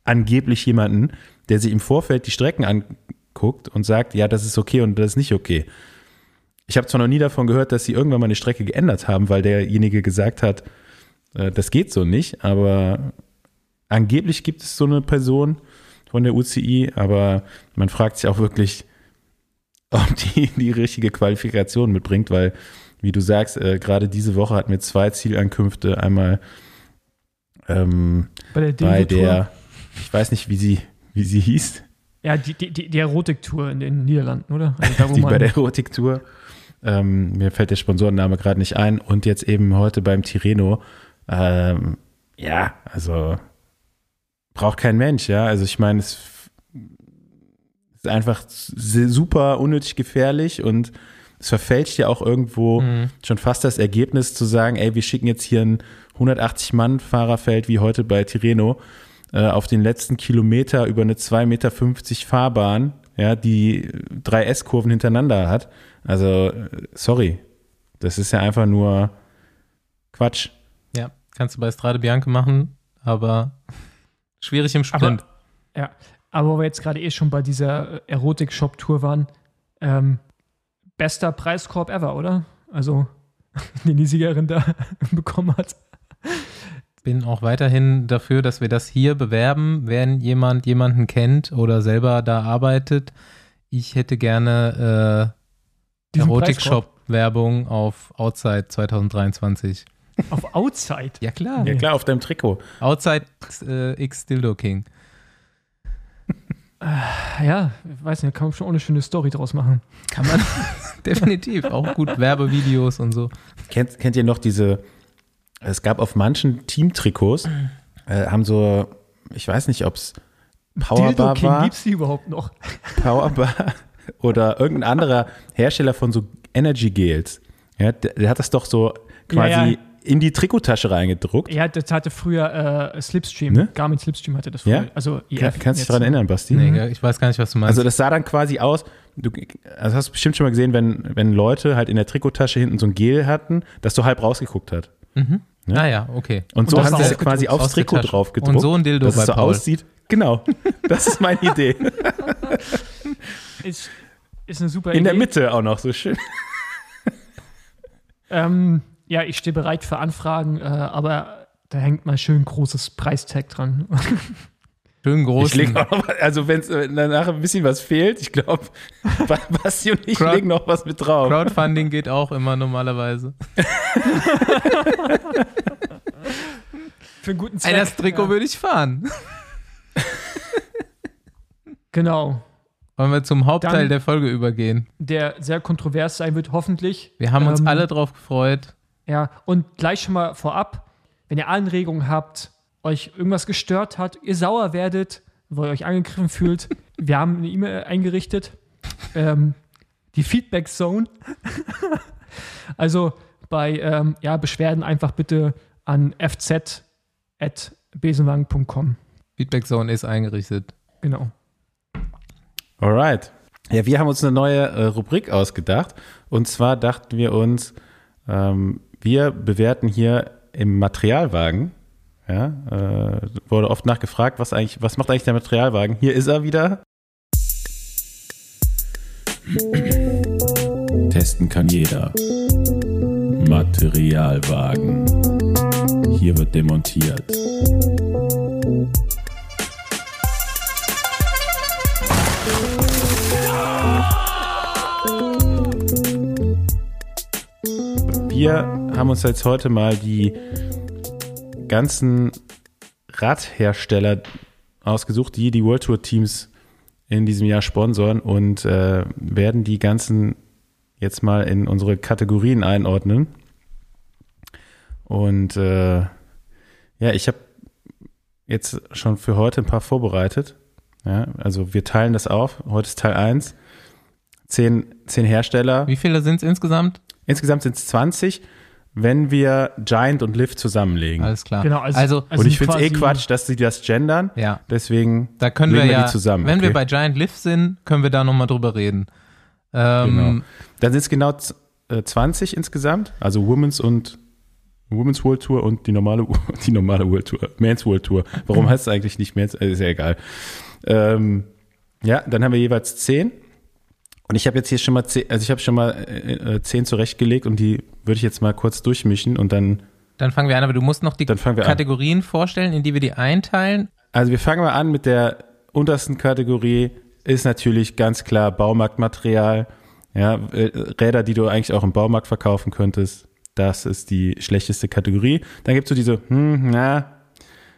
angeblich jemanden, der sich im Vorfeld die Strecken anguckt und sagt, ja, das ist okay und das ist nicht okay. Ich habe zwar noch nie davon gehört, dass sie irgendwann mal eine Strecke geändert haben, weil derjenige gesagt hat, äh, das geht so nicht, aber angeblich gibt es so eine Person von der UCI, aber man fragt sich auch wirklich, ob die die richtige Qualifikation mitbringt, weil, wie du sagst, äh, gerade diese Woche hatten wir zwei Zielankünfte. Einmal ähm, bei der, bei der, ich weiß nicht, wie sie, wie sie hieß, Ja, die, die, die, Erotik-Tour in den Niederlanden, oder? Also da, die bei der Erotik-Tour. Ähm, mir fällt der Sponsorenname gerade nicht ein. Und jetzt eben heute beim Tireno. Ähm, ja, also braucht kein Mensch, ja. Also ich meine, es ist einfach super unnötig gefährlich und es verfälscht ja auch irgendwo Mhm. schon fast das Ergebnis zu sagen, ey, wir schicken jetzt hier ein 180-Mann-Fahrerfeld wie heute bei Tireno äh, auf den letzten Kilometer über eine 2,50 Meter Fahrbahn ja, die drei S-Kurven hintereinander hat. Also, äh, sorry. Das ist ja einfach nur Quatsch. Ja, kannst du bei Strade Bianca machen, aber schwierig im Sprint. Aber, ja, aber wo wir jetzt gerade eh schon bei dieser Erotik-Shop-Tour waren, ähm, bester Preiskorb ever, oder? Also, den die Siegerin da bekommen hat. Bin auch weiterhin dafür, dass wir das hier bewerben, wenn jemand jemanden kennt oder selber da arbeitet. Ich hätte gerne äh, Erotik-Shop-Werbung auf Outside 2023. Auf Outside. Ja, klar. Ja, klar, auf deinem Trikot. Outside äh, X Dildo King. Ja, ich weiß nicht, kann man schon auch eine schöne Story draus machen. Kann man definitiv. Auch gut Werbevideos und so. Kennt, kennt ihr noch diese, es gab auf manchen Teamtrikots, äh, haben so, ich weiß nicht, ob es Dildo Powerbar King war, gibt's die überhaupt noch? Powerbar oder irgendein anderer Hersteller von so Energy Gels. Ja, der, der hat das doch so quasi Ja, ja. in die Trikottasche reingedruckt. Ja, das hatte früher äh, Slipstream. Ne? Garmin Slipstream hatte das früher. Ja? Also, Kann, EF kannst du dich daran erinnern, Basti? Nee, ich weiß gar nicht, was du meinst. Also das sah dann quasi aus, du also hast du bestimmt schon mal gesehen, wenn, wenn Leute halt in der Trikottasche hinten so ein Gel hatten, das so halb rausgeguckt hat. Mhm. ne? Ah ja, okay. Und, so das haben sie es quasi aufs der Trikot drauf gedruckt. Und so ein Dildo dass bei es so Paul. aussieht. Genau, das ist meine Idee. Ist, ist eine super In der Idee. Mitte auch noch so schön. Ähm, ja, ich stehe bereit für Anfragen, äh, aber da hängt mal schön großes Preistag dran. Schön groß. Ich leg auch noch, also wenn es danach ein bisschen was fehlt, ich glaube, Basti und ich Crowd- legen noch was mit drauf. Crowdfunding geht auch immer normalerweise. für einen guten Ey, Zweck. das Trikot ja. würde ich fahren. Genau. Wollen wir zum Hauptteil Dann- der Folge übergehen? Der sehr kontrovers sein wird, hoffentlich. Wir haben uns Ähm, alle drauf gefreut. Ja, und gleich schon mal vorab, wenn ihr Anregungen habt, euch irgendwas gestört hat, ihr sauer werdet, weil ihr euch angegriffen fühlt, wir haben eine E-Mail eingerichtet. Ähm, die Feedback Zone. also bei ähm, ja, Beschwerden einfach bitte an fz.besenwagen.com. Feedback Zone ist eingerichtet. Genau. Alright. Ja, wir haben uns eine neue äh, Rubrik ausgedacht. Und zwar dachten wir uns, ähm, wir bewerten hier im Materialwagen. Ja, äh, wurde oft nachgefragt, was eigentlich, was macht eigentlich der Materialwagen? Hier ist er wieder. Testen kann jeder. Materialwagen. Hier wird demontiert. Wir haben uns jetzt heute mal die ganzen Radhersteller ausgesucht, die die World Tour Teams in diesem Jahr sponsoren und äh, werden die ganzen jetzt mal in unsere Kategorien einordnen. Und äh, ja, ich habe jetzt schon für heute ein paar vorbereitet. Ja, also wir teilen das auf. Heute ist Teil 1. Zehn, zehn Hersteller. Wie viele sind es insgesamt? Insgesamt sind es 20, wenn wir Giant und Lift zusammenlegen. Alles klar. Genau, also- also, und ich finde es eh quasi- Quatsch, dass sie das gendern. ja, Deswegen da können legen wir ja, die zusammen. wenn wir okay? bei Giant Lift sind, können wir da nochmal drüber reden. Ähm, Genau. Dann sind es genau z- äh, 20 insgesamt, also Women's und Women's World Tour und die normale, die normale World Tour, Men's World Tour. Warum heißt es eigentlich nicht Men's? Äh, Ist ja egal. Ähm, ja, dann haben wir jeweils 10. Und ich habe jetzt hier schon mal 10, also ich habe schon mal äh, äh, 10 zurechtgelegt und die würde ich jetzt mal kurz durchmischen und dann, Dann fangen wir an, aber du musst noch die wir an. Kategorien vorstellen, in die wir die einteilen. also wir fangen mal an mit der untersten Kategorie, ist natürlich ganz klar Baumarktmaterial. Ja, äh, Räder, die du eigentlich auch im Baumarkt verkaufen könntest. Das ist die schlechteste Kategorie. Dann gibt's so diese, hm, na,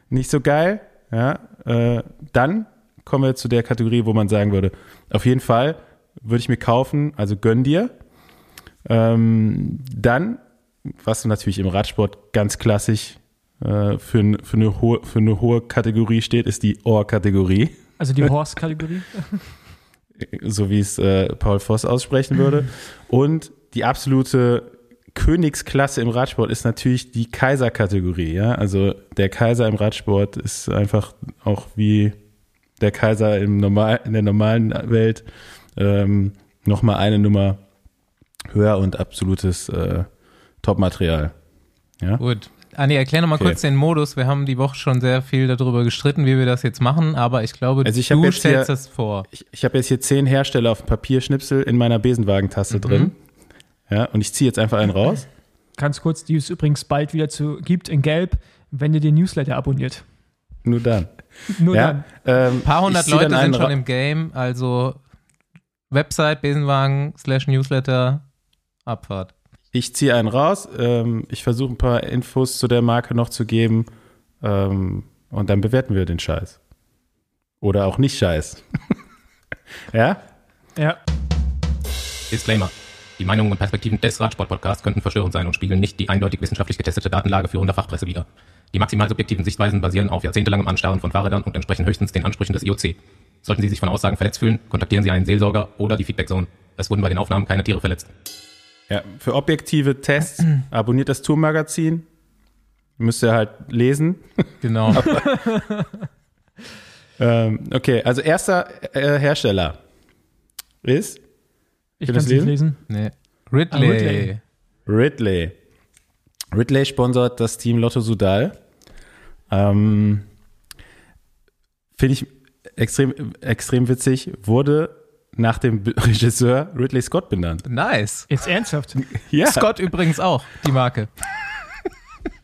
nicht so geil. Ja, äh, dann kommen wir zu der Kategorie, wo man sagen würde, auf jeden Fall würde ich mir kaufen, also gönn dir. Ähm, dann, was natürlich im Radsport ganz klassisch äh, für, für, eine hohe, für eine hohe Kategorie steht, ist die Ohr-Kategorie, Also die Horse-Kategorie. so wie es äh, Paul Voss aussprechen würde. Und die absolute Königsklasse im Radsport ist natürlich die Kaiser-Kategorie. Ja? Also der Kaiser im Radsport ist einfach auch wie der Kaiser im normal, in der normalen Welt ähm, nochmal eine Nummer höher und absolutes äh, Top-Material. Ja? Gut. Anni, erklär nochmal Okay. kurz den Modus. Wir haben die Woche schon sehr viel darüber gestritten, wie wir das jetzt machen, aber ich glaube, Also ich du jetzt stellst hier- das vor. Ich, ich habe jetzt hier zehn Hersteller auf dem Papierschnipsel in meiner Besenwagentasse drin. Ja, und ich ziehe jetzt einfach einen raus. Ganz kurz, die es übrigens bald wieder zu gibt in Gelb, wenn ihr den Newsletter abonniert. Nur dann. Nur ja, dann. ähm, Ein paar hundert Leute sind schon im Game, also Website, Besenwagen, slash Newsletter, Abfahrt. Ich ziehe einen raus. Ähm, ich versuche ein paar Infos zu der Marke noch zu geben. Ähm, und dann bewerten wir den Scheiß. Oder auch nicht Scheiß. ja? Ja. Disclaimer. Die Meinungen und Perspektiven des Radsport-Podcasts könnten verstörend sein und spiegeln nicht die eindeutig wissenschaftlich getestete Datenlage führender Fachpresse wider. Die maximal subjektiven Sichtweisen basieren auf jahrzehntelangem Anstarren von Fahrrädern und entsprechen höchstens den Ansprüchen des IOC. Sollten Sie sich von Aussagen verletzt fühlen, kontaktieren Sie einen Seelsorger oder die Feedback-Zone. Es wurden bei den Aufnahmen keine Tiere verletzt. Ja, für objektive Tests abonniert das Tourmagazin. Müsst ihr halt lesen. Genau. Ähm, okay, also erster äh, Hersteller ist Ich Will kann das es nicht lesen? lesen. nee. Ridley. Ah, Ridley. Ridley. Ridley sponsert das Team Lotto Sudal. Ähm, Finde ich extrem, extrem witzig. Wurde nach dem Regisseur Ridley Scott benannt. Nice. Jetzt ernsthaft? Ja. Scott übrigens auch, die Marke.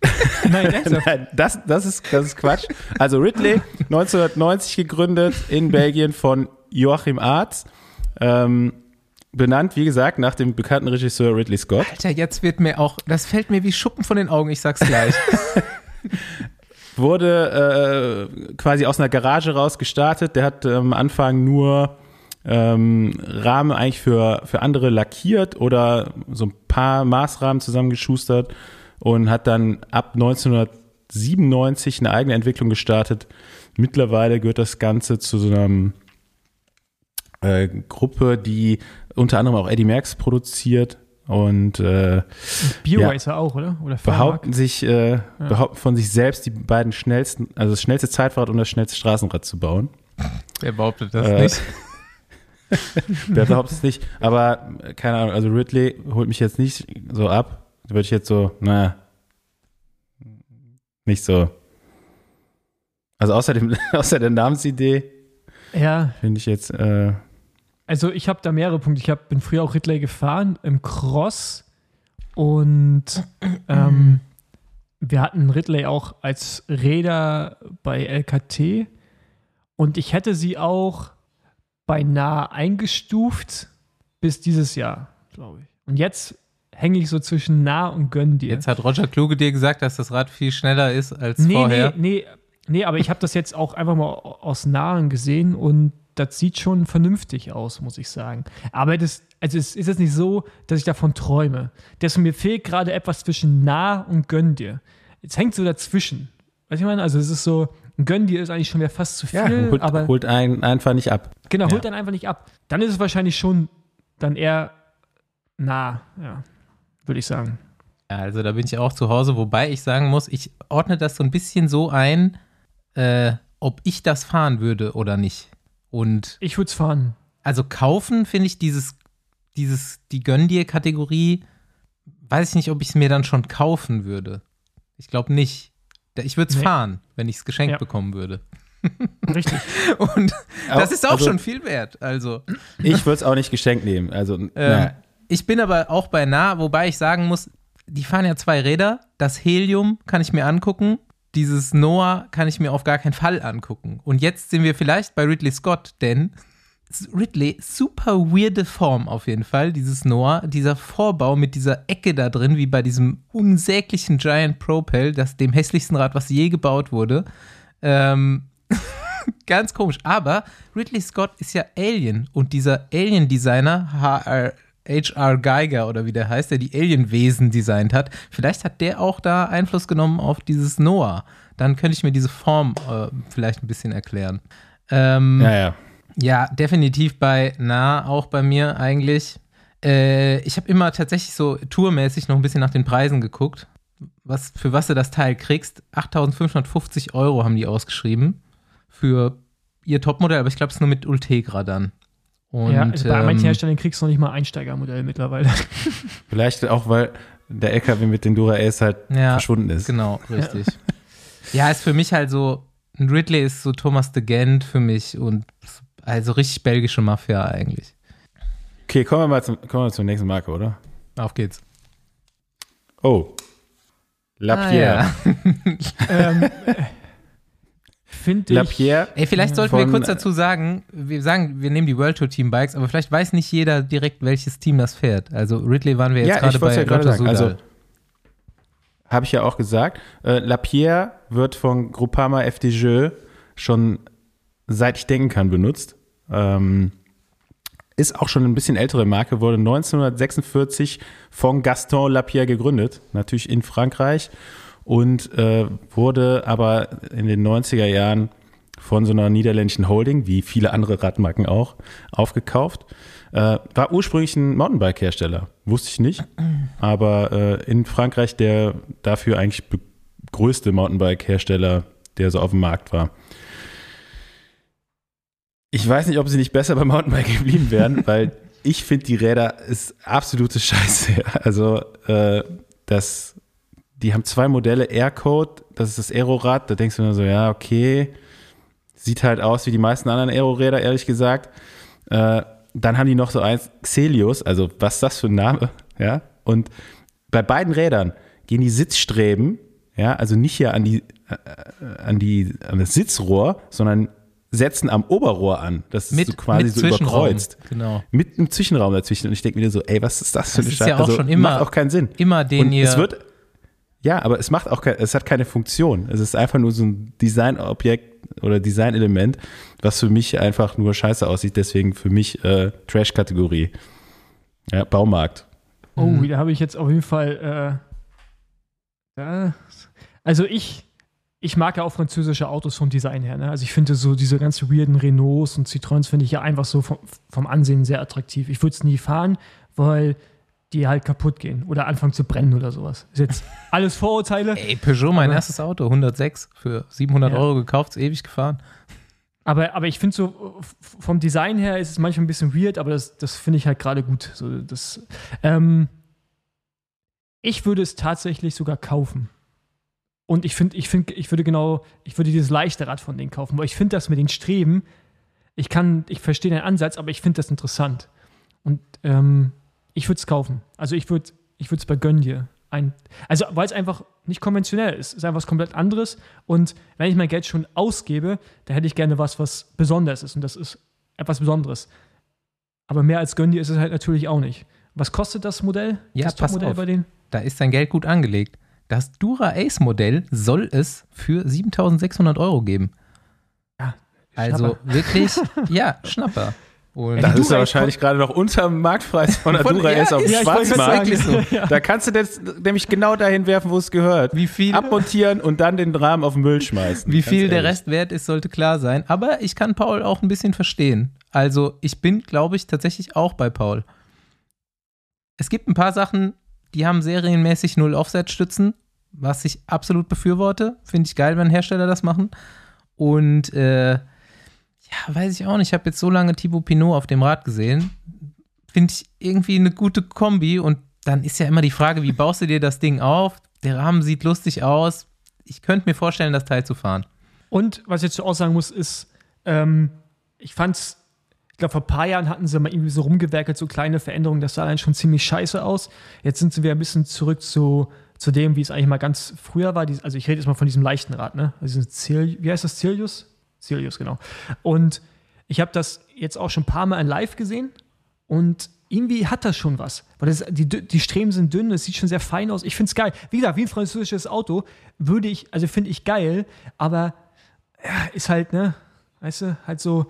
Nein, ernsthaft. Nein, das, das, ist, das ist Quatsch. Also Ridley, 1990 gegründet in Belgien von Joachim Arz. Ähm, benannt, wie gesagt, nach dem bekannten Regisseur Ridley Scott. Alter, jetzt wird mir auch, das fällt mir wie Schuppen von den Augen, ich sag's gleich. Wurde äh, quasi aus einer Garage raus gestartet. Der hat am Anfang nur ähm, Rahmen eigentlich für, für andere lackiert oder so ein paar Maßrahmen zusammengeschustert und hat dann ab 1997 eine eigene Entwicklung gestartet. Mittlerweile gehört das Ganze zu so einer äh, Gruppe, die unter anderem auch Eddie Merckx produziert und äh, BioRacer auch, oder? Oder behaupten sich, äh, behaupten von sich selbst, die beiden schnellsten, also das schnellste Zeitfahrrad und das schnellste Straßenrad zu bauen. Wer behauptet das Äh, nicht? Wer behauptet es nicht, aber keine Ahnung, also Ridley holt mich jetzt nicht so ab. Da würde ich jetzt so, na, nicht so. Also außer, dem, außer der Namensidee Ja, finde ich jetzt, äh, also ich habe da mehrere Punkte. Ich hab, bin früher auch Ridley gefahren im Cross und ähm, wir hatten Ridley auch als Räder bei LKT und ich hätte sie auch beinahe eingestuft bis dieses Jahr, glaube ich. Und jetzt hänge ich so zwischen nah und gönn dir. Jetzt hat Roger Kluge dir gesagt, dass das Rad viel schneller ist als nee, vorher. nee, nee, nee, aber ich habe das jetzt auch einfach mal aus Nahen gesehen und das sieht schon vernünftig aus, muss ich sagen. Aber das, also es ist jetzt nicht so, dass ich davon träume. Deswegen mir fehlt gerade etwas zwischen nah und gönn dir. Jetzt hängt so dazwischen. Weißt du, ich meine? Also es ist so, ein gönn dir ist eigentlich schon wieder fast zu viel, ja, holt, aber holt einen einfach nicht ab. genau, ja. holt dann einfach nicht ab. Dann ist es wahrscheinlich schon dann eher nah, ja, würde ich sagen. Ja, Also da bin ich auch zu Hause, wobei ich sagen muss, ich ordne das so ein bisschen so ein, äh, ob ich das fahren würde oder nicht. Und Ich würde es fahren. also kaufen finde ich dieses, dieses, die Gönn dir Kategorie, weiß ich nicht, ob ich es mir dann schon kaufen würde. Ich glaube nicht. Ich würde es Nee. fahren, wenn ich es geschenkt Ja. bekommen würde. Richtig. Und das ist auch Also- schon viel wert. Also Ich würde es auch nicht geschenkt nehmen. Also, Ähm, ich bin aber auch bei nah, wobei ich sagen muss, die fahren ja zwei Räder. Das Helium kann ich mir angucken. Dieses Noah kann ich mir auf gar keinen Fall angucken. Und jetzt sind wir vielleicht bei Ridley Scott, denn Ridley, super weirde Form auf jeden Fall, dieses Noah, dieser Vorbau mit dieser Ecke da drin, wie bei diesem unsäglichen Giant Propel, das dem hässlichsten Rad, was je gebaut wurde. Ähm, ganz komisch. Aber Ridley Scott ist ja Alien und dieser Alien-Designer, HR, HR Geiger oder wie der heißt, der die Alien-Wesen designt hat, vielleicht hat der auch da Einfluss genommen auf dieses Noah. Dann könnte ich mir diese Form äh, vielleicht ein bisschen erklären. Ähm, ja, ja. ja, definitiv bei nah, auch bei mir eigentlich. Äh, ich habe immer tatsächlich so tourmäßig noch ein bisschen nach den Preisen geguckt. Was, für was du das Teil kriegst. 8550 Euro haben die ausgeschrieben. Für ihr Topmodell, aber ich glaube, es ist nur mit Ultegra dann. Und, ja, also bei manchen ähm, Herstellern kriegst du noch nicht mal Einsteigermodell mittlerweile. Vielleicht auch, weil der LKW mit den Dura Ace halt Ja, verschwunden ist. Genau, richtig. ja, ist für mich halt so, ein Ridley ist so Thomas de Gent für mich und also richtig belgische Mafia eigentlich. Okay, kommen wir mal zum, kommen wir zur nächsten Marke, oder? Auf geht's. Oh. Lapierre. Ah, ja. ähm, äh, Finde ich. Lapierre. Ey, vielleicht sollten wir kurz dazu sagen, wir sagen, wir nehmen die World Tour Team Bikes, aber vielleicht weiß nicht jeder direkt, welches Team das fährt. Also Ridley waren wir jetzt Ja, gerade ich wollte bei ja gerade sagen, also habe ich ja auch gesagt, äh, Lapierre wird von Groupama FDJ schon seit ich denken kann benutzt. Ähm, ist auch schon ein bisschen ältere Marke, wurde 1946 von Gaston Lapierre gegründet, natürlich in Frankreich und äh, wurde aber in den 90er Jahren von so einer niederländischen Holding, wie viele andere Radmarken auch, aufgekauft. Äh, war ursprünglich ein Mountainbike-Hersteller, wusste ich nicht, aber äh, in Frankreich der dafür eigentlich größte Mountainbike-Hersteller, der so auf dem Markt war. Ich weiß nicht, ob sie nicht besser beim Mountainbike geblieben wären, weil ich finde, die Räder ist absolute Scheiße. Also, äh, das, die haben zwei Modelle, Aircode, das ist das Aerorad, da denkst du nur so, ja, okay, sieht halt aus wie die meisten anderen Aeroräder, ehrlich gesagt. Äh, dann haben die noch so eins, Xelius, also was ist das für ein Name, ja? Und bei beiden Rädern gehen die Sitzstreben, ja, also nicht hier an die, äh, an die, an das Sitzrohr, sondern setzen am Oberrohr an. Das ist mit, so quasi so überkreuzt. Genau. Mit einem Zwischenraum dazwischen. Und ich denke mir so, ey, was ist das für Das eine ist Scheiße? ja auch schon immer- Macht auch keinen Sinn. Immer den Und ihr. es wird, ja, aber es macht auch, es hat keine Funktion. Es ist einfach nur so ein Designobjekt oder Designelement, was für mich einfach nur scheiße aussieht. Deswegen für mich äh, Trash-Kategorie. Ja, Baumarkt. Oh, Mhm. da habe ich jetzt auf jeden Fall. Äh, ja, also ich, ich mag ja auch französische Autos vom Design her. Ne? Also ich finde so diese ganzen weirden Renaults und Citroëns finde ich ja einfach so vom, vom Ansehen sehr attraktiv. Ich würde es nie fahren, weil die halt kaputt gehen oder anfangen zu brennen oder sowas. Ist jetzt alles Vorurteile. Ey, Peugeot, mein erstes Auto, 106, für 700 Ja. Euro gekauft, ist ewig gefahren. Aber, aber ich finde so, vom Design her ist es manchmal ein bisschen weird, aber das, das finde ich halt gerade gut. So, das, ähm, ich würde es tatsächlich sogar kaufen. Und ich finde, ich finde, ich würde genau, ich würde dieses leichte Rad von denen kaufen, weil ich finde das mit den Streben, ich kann, ich verstehe den Ansatz, aber ich finde das interessant. Und ähm, ich würde es kaufen. Also ich würde, ich würde es bei Gönn dir ein, also weil es einfach nicht konventionell ist. Es ist einfach was komplett anderes. Und wenn ich mein Geld schon ausgebe, dann hätte ich gerne was, was besonders ist. Und das ist etwas Besonderes. Aber mehr als Gönn dir ist es halt natürlich auch nicht. Was kostet das Modell? Ja, das pass auf. bei denen? Da ist dein Geld gut angelegt. Das Dura Ace Modell soll es für 7600 Euro geben. Ja, Also wirklich, ja, Schnapper. Und Das ist ja wahrscheinlich gerade noch unter dem Marktpreis von der Von- Dura ja, Ace auf dem ist- ja, Schwarzmarkt. Ja. Da kannst du das nämlich genau dahin werfen, wo es gehört. wie viel, Abmontieren und dann den Rahmen auf den Müll schmeißen. wie viel der. Rest wert ist, sollte klar sein. Aber ich kann Paul auch ein bisschen verstehen. Also ich bin, glaube ich, tatsächlich auch bei Paul. Es gibt ein paar Sachen, die haben serienmäßig null Offset-Stützen, was ich absolut befürworte. Finde ich geil, wenn Hersteller das machen. Und äh, ja, weiß ich auch nicht. Ich habe jetzt so lange Thibaut Pinot auf dem Rad gesehen. Finde ich irgendwie eine gute Kombi. Und dann ist ja immer die Frage, wie baust du dir das Ding auf? Der Rahmen sieht lustig aus. Ich könnte mir vorstellen, das Teil zu fahren. Und was ich jetzt auch sagen muss, ist, ähm, ich fand's, ich glaube, vor ein paar Jahren hatten sie mal irgendwie so rumgewerkelt, so kleine Veränderungen, das sah dann schon ziemlich scheiße aus. Jetzt sind sie wieder ein bisschen zurück zu, zu dem, wie es eigentlich mal ganz früher war. Also ich rede jetzt mal von diesem leichten Rad, ne? Also Cel wie heißt das? Celius? Celius, genau. Und ich habe das jetzt auch schon ein paar Mal in live gesehen und irgendwie hat das schon was. Weil das, die, die Streben sind dünn, es sieht schon sehr fein aus. Ich finde es geil. Wie gesagt, wie ein französisches Auto würde ich, also finde ich geil, aber ja, ist halt, ne, weißt du, halt so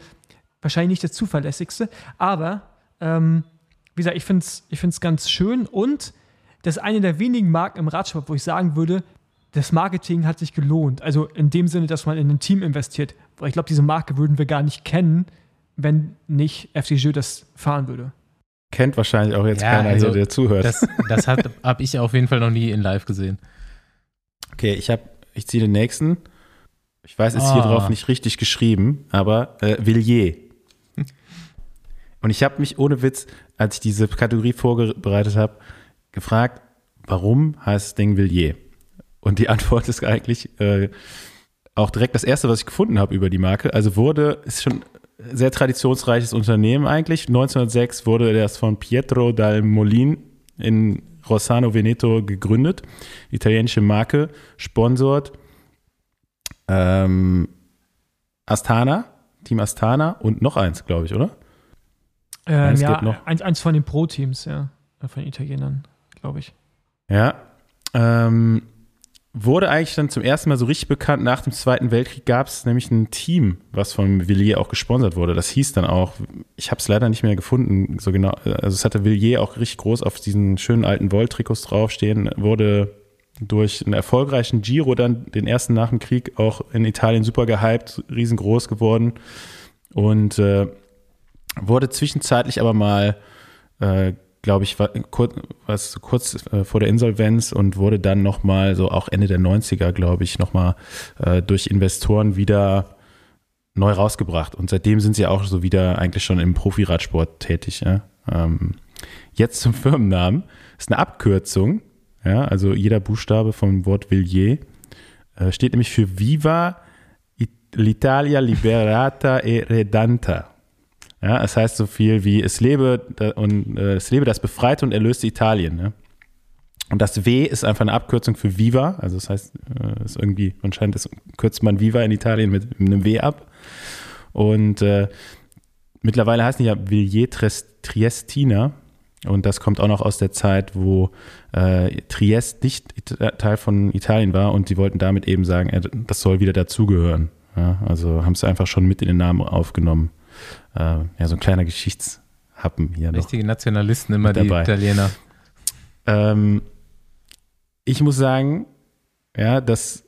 wahrscheinlich nicht das zuverlässigste. Aber, ähm, wie gesagt, ich finde es ich find's ganz schön und das ist eine der wenigen Marken im Radsport, wo ich sagen würde, das Marketing hat sich gelohnt. Also in dem Sinne, dass man in ein Team investiert. Weil ich glaube, diese Marke würden wir gar nicht kennen, wenn nicht FCJ das fahren würde. Kennt wahrscheinlich auch jetzt Ja, keiner also hier, der zuhört. Das, das habe ich auf jeden Fall noch nie in live gesehen. Okay, ich habe, ich ziehe den nächsten. Ich weiß, ist hier Ah. drauf nicht richtig geschrieben, aber äh, Villiers. Und ich habe mich ohne Witz, als ich diese Kategorie vorbereitet habe, gefragt, warum heißt das Ding Villiers? Und die Antwort ist eigentlich äh, auch direkt das erste, was ich gefunden habe über die Marke. Also wurde, ist schon ein sehr traditionsreiches Unternehmen eigentlich. 1906 wurde das von Pietro dal Molin in Rossano Veneto gegründet. Italienische Marke, sponsort ähm, Astana, Team Astana und noch eins, glaube ich, oder? Ähm, ja. Eins, eins von den Pro-Teams, ja. Von den Italienern, glaube ich. Ja. Ähm, wurde eigentlich dann zum ersten Mal so richtig bekannt. Nach dem Zweiten Weltkrieg gab es nämlich ein Team, was von Villiers auch gesponsert wurde. Das hieß dann auch, ich habe es leider nicht mehr gefunden, so genau. Also es hatte Villiers auch richtig groß auf diesen schönen alten Volt-Trikots draufstehen. Wurde durch einen erfolgreichen Giro dann den ersten nach dem Krieg auch in Italien super gehypt, riesengroß geworden und äh, wurde zwischenzeitlich aber mal äh, glaube ich, war kurz, was kurz äh, vor der Insolvenz und wurde dann nochmal, so auch Ende der 90er, glaube ich, nochmal äh, durch Investoren wieder neu rausgebracht. Und seitdem sind sie auch so wieder eigentlich schon im Profiradsport tätig. Ja? Ähm, jetzt zum Firmennamen. Ist eine Abkürzung, ja, also jeder Buchstabe vom Wort Villiers äh, steht nämlich für Viva l'Italia liberata e redanta. Ja, es heißt so viel wie es lebe und äh, es lebe das befreite und erlöste Italien. Ne? Und das W ist einfach eine Abkürzung für Viva, also das heißt, äh, ist irgendwie anscheinend ist, kürzt man Viva in Italien mit, mit einem W ab. Und äh, mittlerweile heißen die ja Villiers Triestina und das kommt auch noch aus der Zeit, wo äh, Triest nicht It- Teil von Italien war und sie wollten damit eben sagen, äh, das soll wieder dazugehören. Ja, also haben sie einfach schon mit in den Namen aufgenommen. Äh, ja, so ein kleiner Geschichtshappen hier noch. Richtige Nationalisten immer, Mit die dabei. Italiener. Ähm, ich muss sagen, ja, dass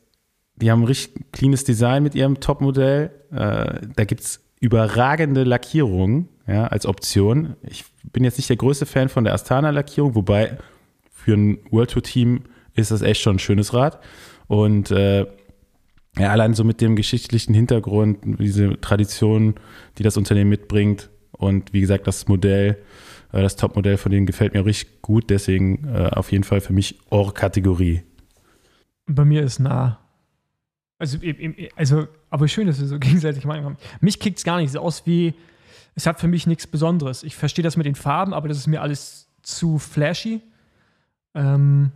die haben ein richtig cleanes Design mit ihrem Topmodell. Äh, da gibt's überragende Lackierungen ja, als Option. Ich bin jetzt nicht der größte Fan von der Astana-Lackierung, wobei für ein World Tour Team ist das echt schon ein schönes Rad. Und äh, ja, allein so mit dem geschichtlichen Hintergrund, diese Tradition, die das Unternehmen mitbringt und wie gesagt, das Modell, äh, das Topmodell von denen gefällt mir richtig gut, deswegen äh, auf jeden Fall für mich Or-Kategorie. Bei mir ist nah. Also, im- im- also, aber schön, dass wir so gegenseitig Meinung haben. Mich kickt es gar nicht so aus wie, es hat für mich nichts Besonderes. Ich verstehe das mit den Farben, aber das ist mir alles zu flashy. Ähm,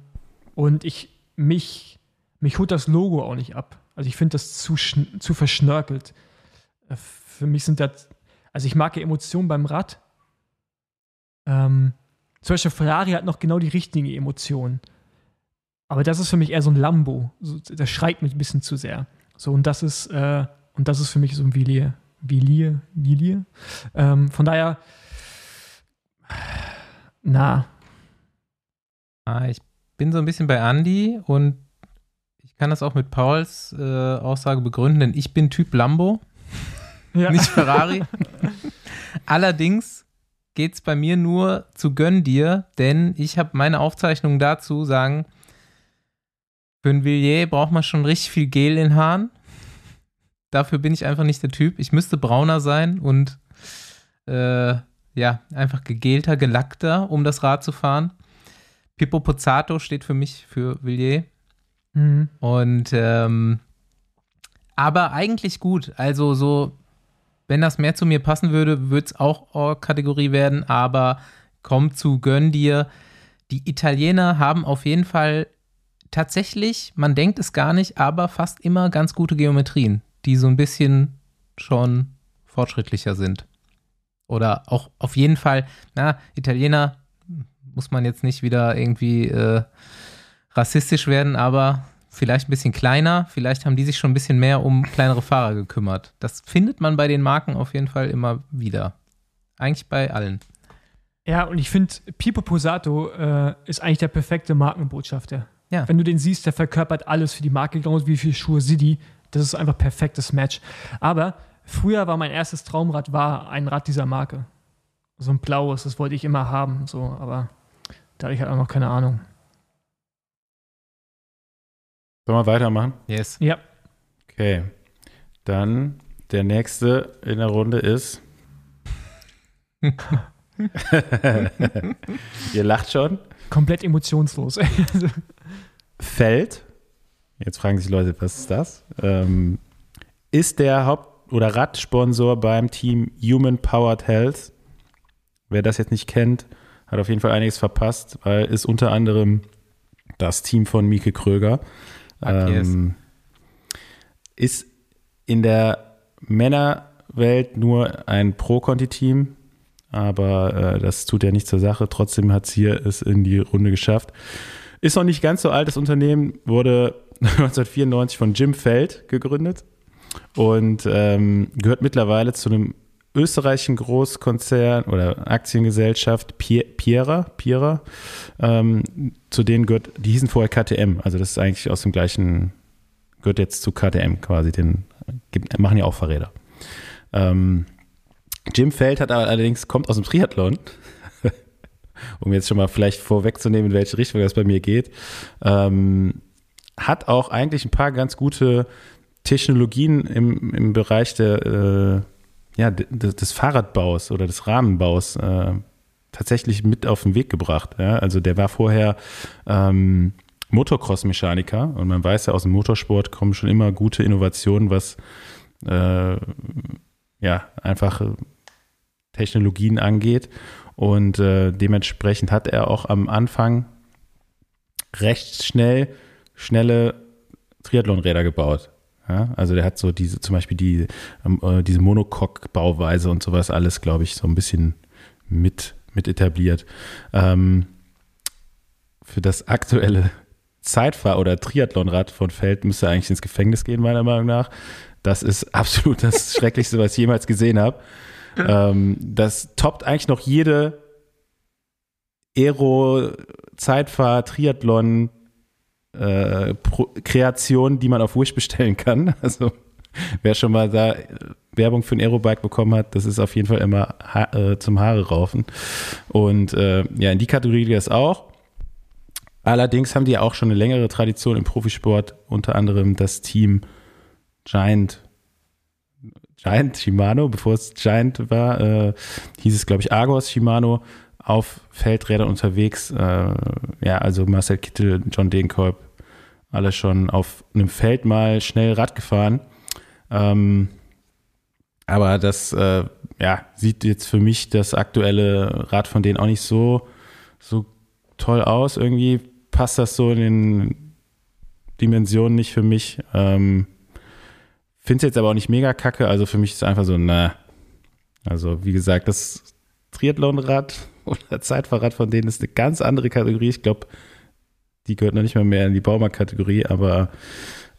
und ich, mich, mich holt das Logo auch nicht ab. Also ich finde das zu, zu verschnörkelt. Äh, Für mich sind das, also ich mag ja Emotionen beim Rad. Ähm, zum Beispiel Ferrari hat noch genau die richtigen Emotionen. Aber das ist für mich eher so ein Lambo. So, das schreit mich ein bisschen zu sehr. So, und das ist, äh, und das ist für mich so ein Villiers. Villiers, Villiers. Ähm, von daher, na, Ah, ich bin so ein bisschen bei Andy und kann das auch mit Pauls äh, Aussage begründen, denn ich bin Typ Lambo, ja. nicht Ferrari. Allerdings geht es bei mir nur zu gönn dir, denn ich habe meine Aufzeichnungen dazu sagen, für ein Villiers braucht man schon richtig viel Gel in Haaren. Dafür bin ich einfach nicht der Typ. Ich müsste brauner sein und äh, ja, einfach gegelter, gelackter, um das Rad zu fahren. Pippo Pozzato steht für mich für Villiers. Mhm. Und ähm, aber eigentlich gut. Also so, wenn das mehr zu mir passen würde, würde es auch Or-Kategorie werden, aber komm zu gönn dir. Die Italiener haben auf jeden Fall tatsächlich, man denkt es gar nicht, aber fast immer ganz gute Geometrien, die so ein bisschen schon fortschrittlicher sind. Oder auch auf jeden Fall, na, Italiener muss man jetzt nicht wieder irgendwie äh, rassistisch werden, aber vielleicht ein bisschen kleiner. Vielleicht haben die sich schon ein bisschen mehr um kleinere Fahrer gekümmert. Das findet man bei den Marken auf jeden Fall immer wieder. Eigentlich bei allen. Ja, und ich finde, Pipo Posato äh, ist eigentlich der perfekte Markenbotschafter. Ja. Wenn du den siehst, der verkörpert alles für die Marke, genauso wie für Schuhe City. Das ist einfach perfektes Match. Aber früher war mein erstes Traumrad war ein Rad dieser Marke. So ein blaues, das wollte ich immer haben. So, aber da hatte ich halt auch noch keine Ahnung. Sollen wir weitermachen? Yes. Ja, Okay. Dann der nächste in der Runde ist. Ihr lacht schon. Komplett emotionslos. Feld. Jetzt fragen sich Leute, was ist das? Ähm, ist der Haupt- oder Radsponsor beim Team Human Powered Health. Wer das jetzt nicht kennt, hat auf jeden Fall einiges verpasst, weil ist unter anderem das Team von Mieke Kröger. Ähm, ist in der Männerwelt nur ein Pro-Conti-Team, aber äh, das tut ja nicht zur Sache. Trotzdem hat es hier es in die Runde geschafft. Ist noch nicht ganz so alt, das Unternehmen wurde 1994 von Jim Feld gegründet und ähm, gehört mittlerweile zu einem österreichischen Großkonzern oder Aktiengesellschaft Pie- Piera, Piera ähm, zu denen gehört, die hießen vorher KTM, also das ist eigentlich aus dem gleichen, gehört jetzt zu KTM quasi, den machen ja auch Fahrräder. Ähm, Jim Feld hat allerdings, kommt aus dem Triathlon, um jetzt schon mal vielleicht vorwegzunehmen, in welche Richtung das bei mir geht, ähm, hat auch eigentlich ein paar ganz gute Technologien im, im Bereich der, äh, ja, d- d- des Fahrradbaus oder des Rahmenbaus äh, tatsächlich mit auf den Weg gebracht. Ja? Also der war vorher ähm, Motocross-Mechaniker und man weiß ja, aus dem Motorsport kommen schon immer gute Innovationen, was äh, ja einfach äh, Technologien angeht. Und äh, dementsprechend hat er auch am Anfang recht schnell schnelle Triathlonräder gebaut. Ja, also der hat so diese, zum Beispiel die, ähm, äh, diese Monocoque-Bauweise und sowas alles, glaube ich, so ein bisschen mit, mit etabliert. Ähm, für das aktuelle Zeitfahr- oder Triathlonrad von Feld müsste er eigentlich ins Gefängnis gehen, meiner Meinung nach. Das ist absolut das Schrecklichste, was ich jemals gesehen habe. Ähm, das toppt eigentlich noch jede Aero, Zeitfahr, Triathlon, äh, Pro Kreation, die man auf Wish bestellen kann. Also wer schon mal da Werbung für ein Aerobike bekommen hat, das ist auf jeden Fall immer ha äh, zum Haare raufen. Und äh, ja, in die Kategorie geht das auch. Allerdings haben die auch schon eine längere Tradition im Profisport, unter anderem das Team Giant Giant Shimano, bevor es Giant war, äh, hieß es, glaube ich, Argos Shimano auf Feldrädern unterwegs. Äh, ja, also Marcel Kittel, John Degenkolb, alle schon auf einem Feld mal schnell Rad gefahren. Ähm, aber das äh, ja, sieht jetzt für mich das aktuelle Rad von denen auch nicht so, so toll aus. Irgendwie passt das so in den Dimensionen nicht für mich. Ähm, Finde es jetzt aber auch nicht mega kacke. Also für mich ist es einfach so, na. Also wie gesagt, das Triathlonrad oder Zeitfahrrad von denen ist eine ganz andere Kategorie. Ich glaube, die gehört noch nicht mal mehr in die Baumarkt-Kategorie, aber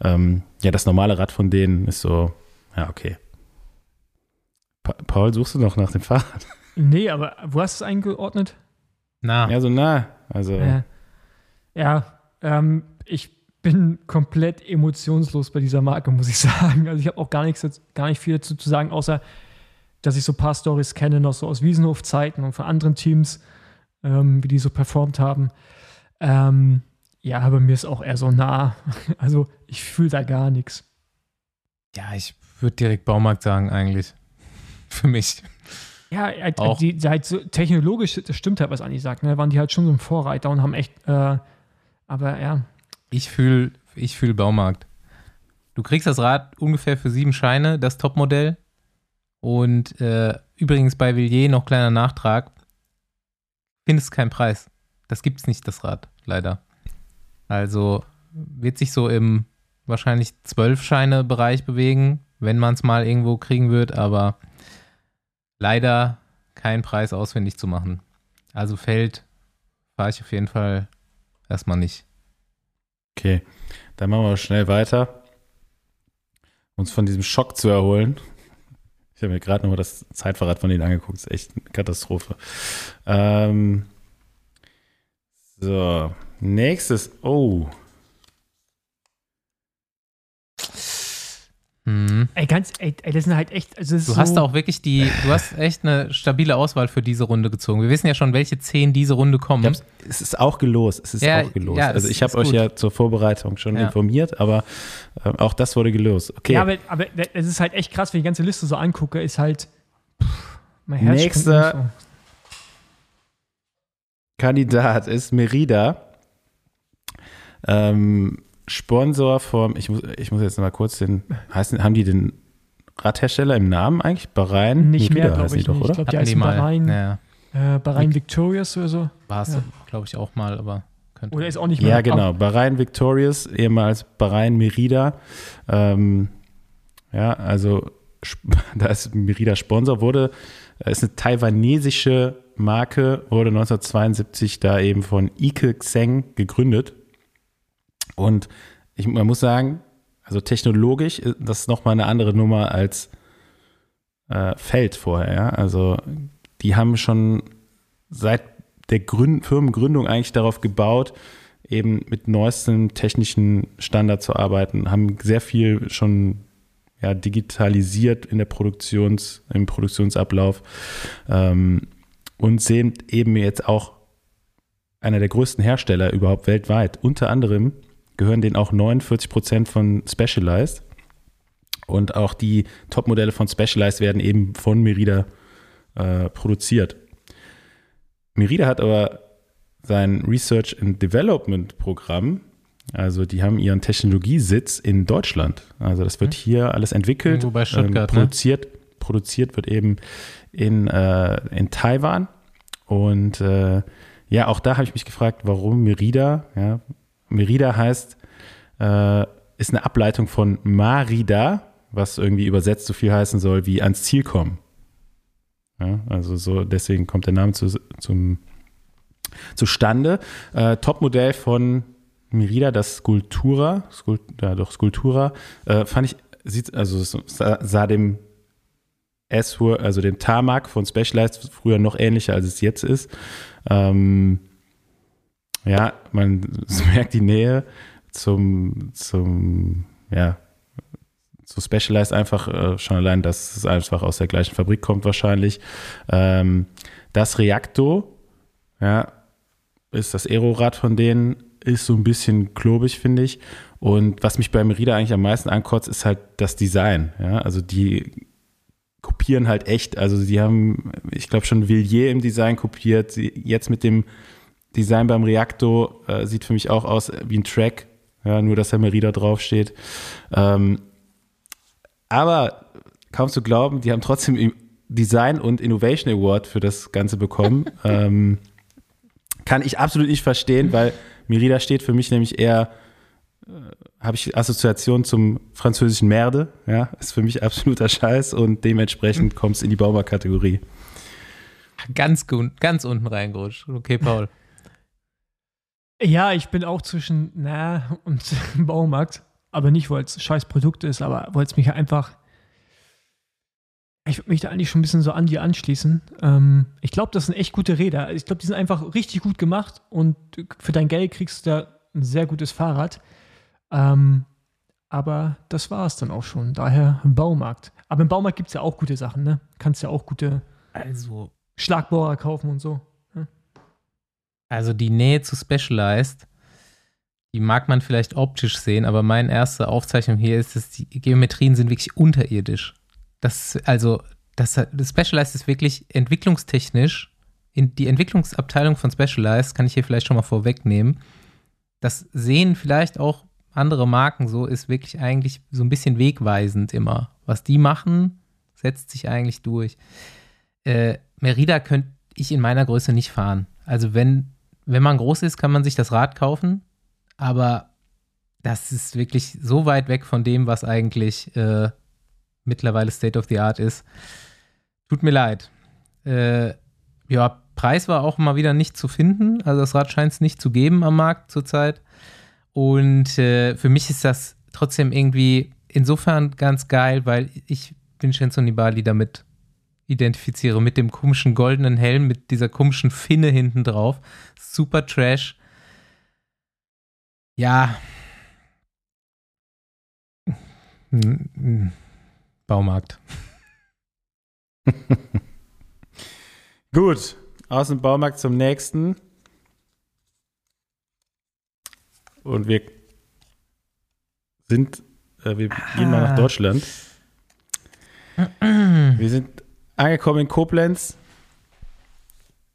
ähm, ja, das normale Rad von denen ist so, ja, okay. Pa Paul, suchst du noch nach dem Fahrrad? nee, aber wo hast du es eingeordnet? Na, Ja, so nah. Also, Ja, ja ähm, ich bin komplett emotionslos bei dieser Marke, muss ich sagen. Also ich habe auch gar nichts, gar nicht viel dazu zu sagen, außer dass ich so ein paar Stories kenne, noch so aus Wiesenhof-Zeiten und von anderen Teams, ähm, wie die so performt haben. Ähm, ja, aber mir ist auch eher so nah. Also ich fühle da gar nichts. ja, ich würde direkt Baumarkt sagen eigentlich. Für mich. Ja, halt, Auch. die, halt so technologisch, das stimmt halt, was Andi sagt, ne? waren die halt schon so ein Vorreiter und haben echt, äh, aber ja, Ich fühle ich fühl Baumarkt. Du kriegst das Rad ungefähr für sieben Scheine, das Topmodell. Und äh, übrigens bei Villiers noch kleiner Nachtrag. Findest keinen Preis. Das gibt's nicht, das Rad, leider. Also wird sich so im wahrscheinlich zwölf Scheine Bereich bewegen, wenn man es mal irgendwo kriegen wird, aber leider keinen Preis ausfindig zu machen. Also Feld fahre ich auf jeden Fall erstmal nicht. okay. Dann machen wir schnell weiter. Uns von diesem Schock zu erholen. Ich habe mir gerade nochmal das Zeitverrat von denen angeguckt. Das ist echt eine Katastrophe. Ähm, so, nächstes. Oh, Hm. Ey, ganz, ey, ey, das sind halt echt. Also Du so, hast auch wirklich die, du hast echt eine stabile Auswahl für diese Runde gezogen. Wir wissen ja schon, welche zehn diese Runde kommen. Ich hab's- es ist auch gelost. Es ist Ja, auch gelost. ja, also ich habe euch gut. ja zur Vorbereitung schon Ja. informiert, aber äh, auch das wurde gelost. Okay. Ja, aber, aber es ist halt echt krass, wenn ich die ganze Liste so angucke, ist halt. Pff, mein Herz Nächster- nicht Kandidat ist Merida. Ähm, Sponsor vom, ich muss, ich muss jetzt mal kurz den, heißen, haben die den Radhersteller im Namen eigentlich? Bahrain? Nicht mehr, Merida glaube ich. doch, nicht. Ich oder? glaube, die heißen. Bahrain, Ja, äh, Bahrain Victorious oder so. war es, Ja. glaube ich, auch mal, aber könnte. Oder ist auch nicht mehr. Ja, genau. Bahrain Victorious, ehemals Bahrain Merida. Ähm, ja, also da ist Merida Sponsor, wurde, äh, ist eine taiwanesische Marke, wurde 1972 da eben von Ike Xeng gegründet. Und ich, man muss sagen, also technologisch ist das nochmal eine andere Nummer als äh, Feld vorher. Ja? Also die haben schon seit der Gründ Firmengründung eigentlich darauf gebaut, eben mit neuesten technischen Standard zu arbeiten, haben sehr viel schon ja, digitalisiert in der Produktions, im Produktionsablauf ähm, und sind eben jetzt auch einer der größten Hersteller überhaupt weltweit. Unter anderem gehören denen auch 49 Prozent von Specialized und auch die Topmodelle von Specialized werden eben von Merida äh, produziert. Merida hat aber sein Research and Development Programm, also die haben ihren Technologiesitz in Deutschland. Also das wird hier alles entwickelt, Irgendwo bei Stuttgart, ne? produziert, produziert wird eben in, äh, in Taiwan. Und äh, ja, auch da habe ich mich gefragt, warum Merida? Ja, Merida heißt, äh, ist eine Ableitung von Marida, was irgendwie übersetzt so viel heißen soll wie ans Ziel kommen. Ja, also so, deswegen kommt der Name zu, zum, zustande. Äh, Topmodell von Merida, das Sculptura, Skult, ja doch, Sculptura, äh, fand ich, sieht, also sah, sah dem S, also dem Tarmac von Specialized früher noch ähnlicher, als es jetzt ist. Ähm, ja, man merkt die Nähe zum, zum, ja, zu Specialized einfach äh, schon allein, dass es einfach aus der gleichen Fabrik kommt wahrscheinlich. Ähm, das Reacto, ja, ist das Aerorad von denen, ist so ein bisschen klobig, finde ich. Und was mich bei Merida eigentlich am meisten ankotzt, ist halt das Design. Ja, also die kopieren halt echt. Also sie haben, ich glaube schon Villiers im Design kopiert. Jetzt mit dem Design beim Reacto äh, sieht für mich auch aus wie ein Track. Ja, nur dass da Merida draufsteht. Ähm, aber kaum zu glauben, die haben trotzdem Design und Innovation Award für das Ganze bekommen. ähm, kann ich absolut nicht verstehen, weil Merida steht für mich nämlich eher, äh, habe ich Assoziation zum französischen Merde, ja, ist für mich absoluter Scheiß und dementsprechend kommt es in die Baumarkt-Kategorie. Ganz, gu- ganz unten reingerutscht. Okay, Paul. Ja, ich bin auch zwischen na und Baumarkt, aber nicht, weil es scheiß Produkt ist, aber weil es mich einfach. Ich würde mich da eigentlich schon ein bisschen so an die anschließen. Ähm, ich glaube, das sind echt gute Räder. Ich glaube, die sind einfach richtig gut gemacht und für dein Geld kriegst du da ein sehr gutes Fahrrad. Ähm, aber das war es dann auch schon. Daher Baumarkt. Aber im Baumarkt gibt es ja auch gute Sachen, ne? Kannst ja auch gute Also, Schlagbohrer kaufen und so. Also die Nähe zu Specialized, die mag man vielleicht optisch sehen, aber meine erste Aufzeichnung hier ist, dass die Geometrien sind wirklich unterirdisch. Das, also, das, das Specialized ist wirklich entwicklungstechnisch, in die Entwicklungsabteilung von Specialized kann ich hier vielleicht schon mal vorwegnehmen. Das sehen vielleicht auch andere Marken so, ist wirklich eigentlich so ein bisschen wegweisend immer. Was die machen, setzt sich eigentlich durch. Äh, Merida könnte ich in meiner Größe nicht fahren. Also wenn, wenn man groß ist, kann man sich das Rad kaufen, aber das ist wirklich so weit weg von dem, was eigentlich äh, mittlerweile State of the Art ist. Tut mir leid. Äh, ja, Preis war auch mal wieder nicht zu finden. Also das Rad scheint es nicht zu geben am Markt zurzeit. Und äh, für mich ist das trotzdem irgendwie insofern ganz geil, weil ich Vincenzo Nibali damit identifiziere, mit dem komischen goldenen Helm, mit dieser komischen Finne hinten drauf. Super Trash. Ja. Baumarkt. Gut, aus dem Baumarkt zum nächsten. Und wir sind, äh, wir gehen mal nach Deutschland. Wir sind angekommen in Koblenz.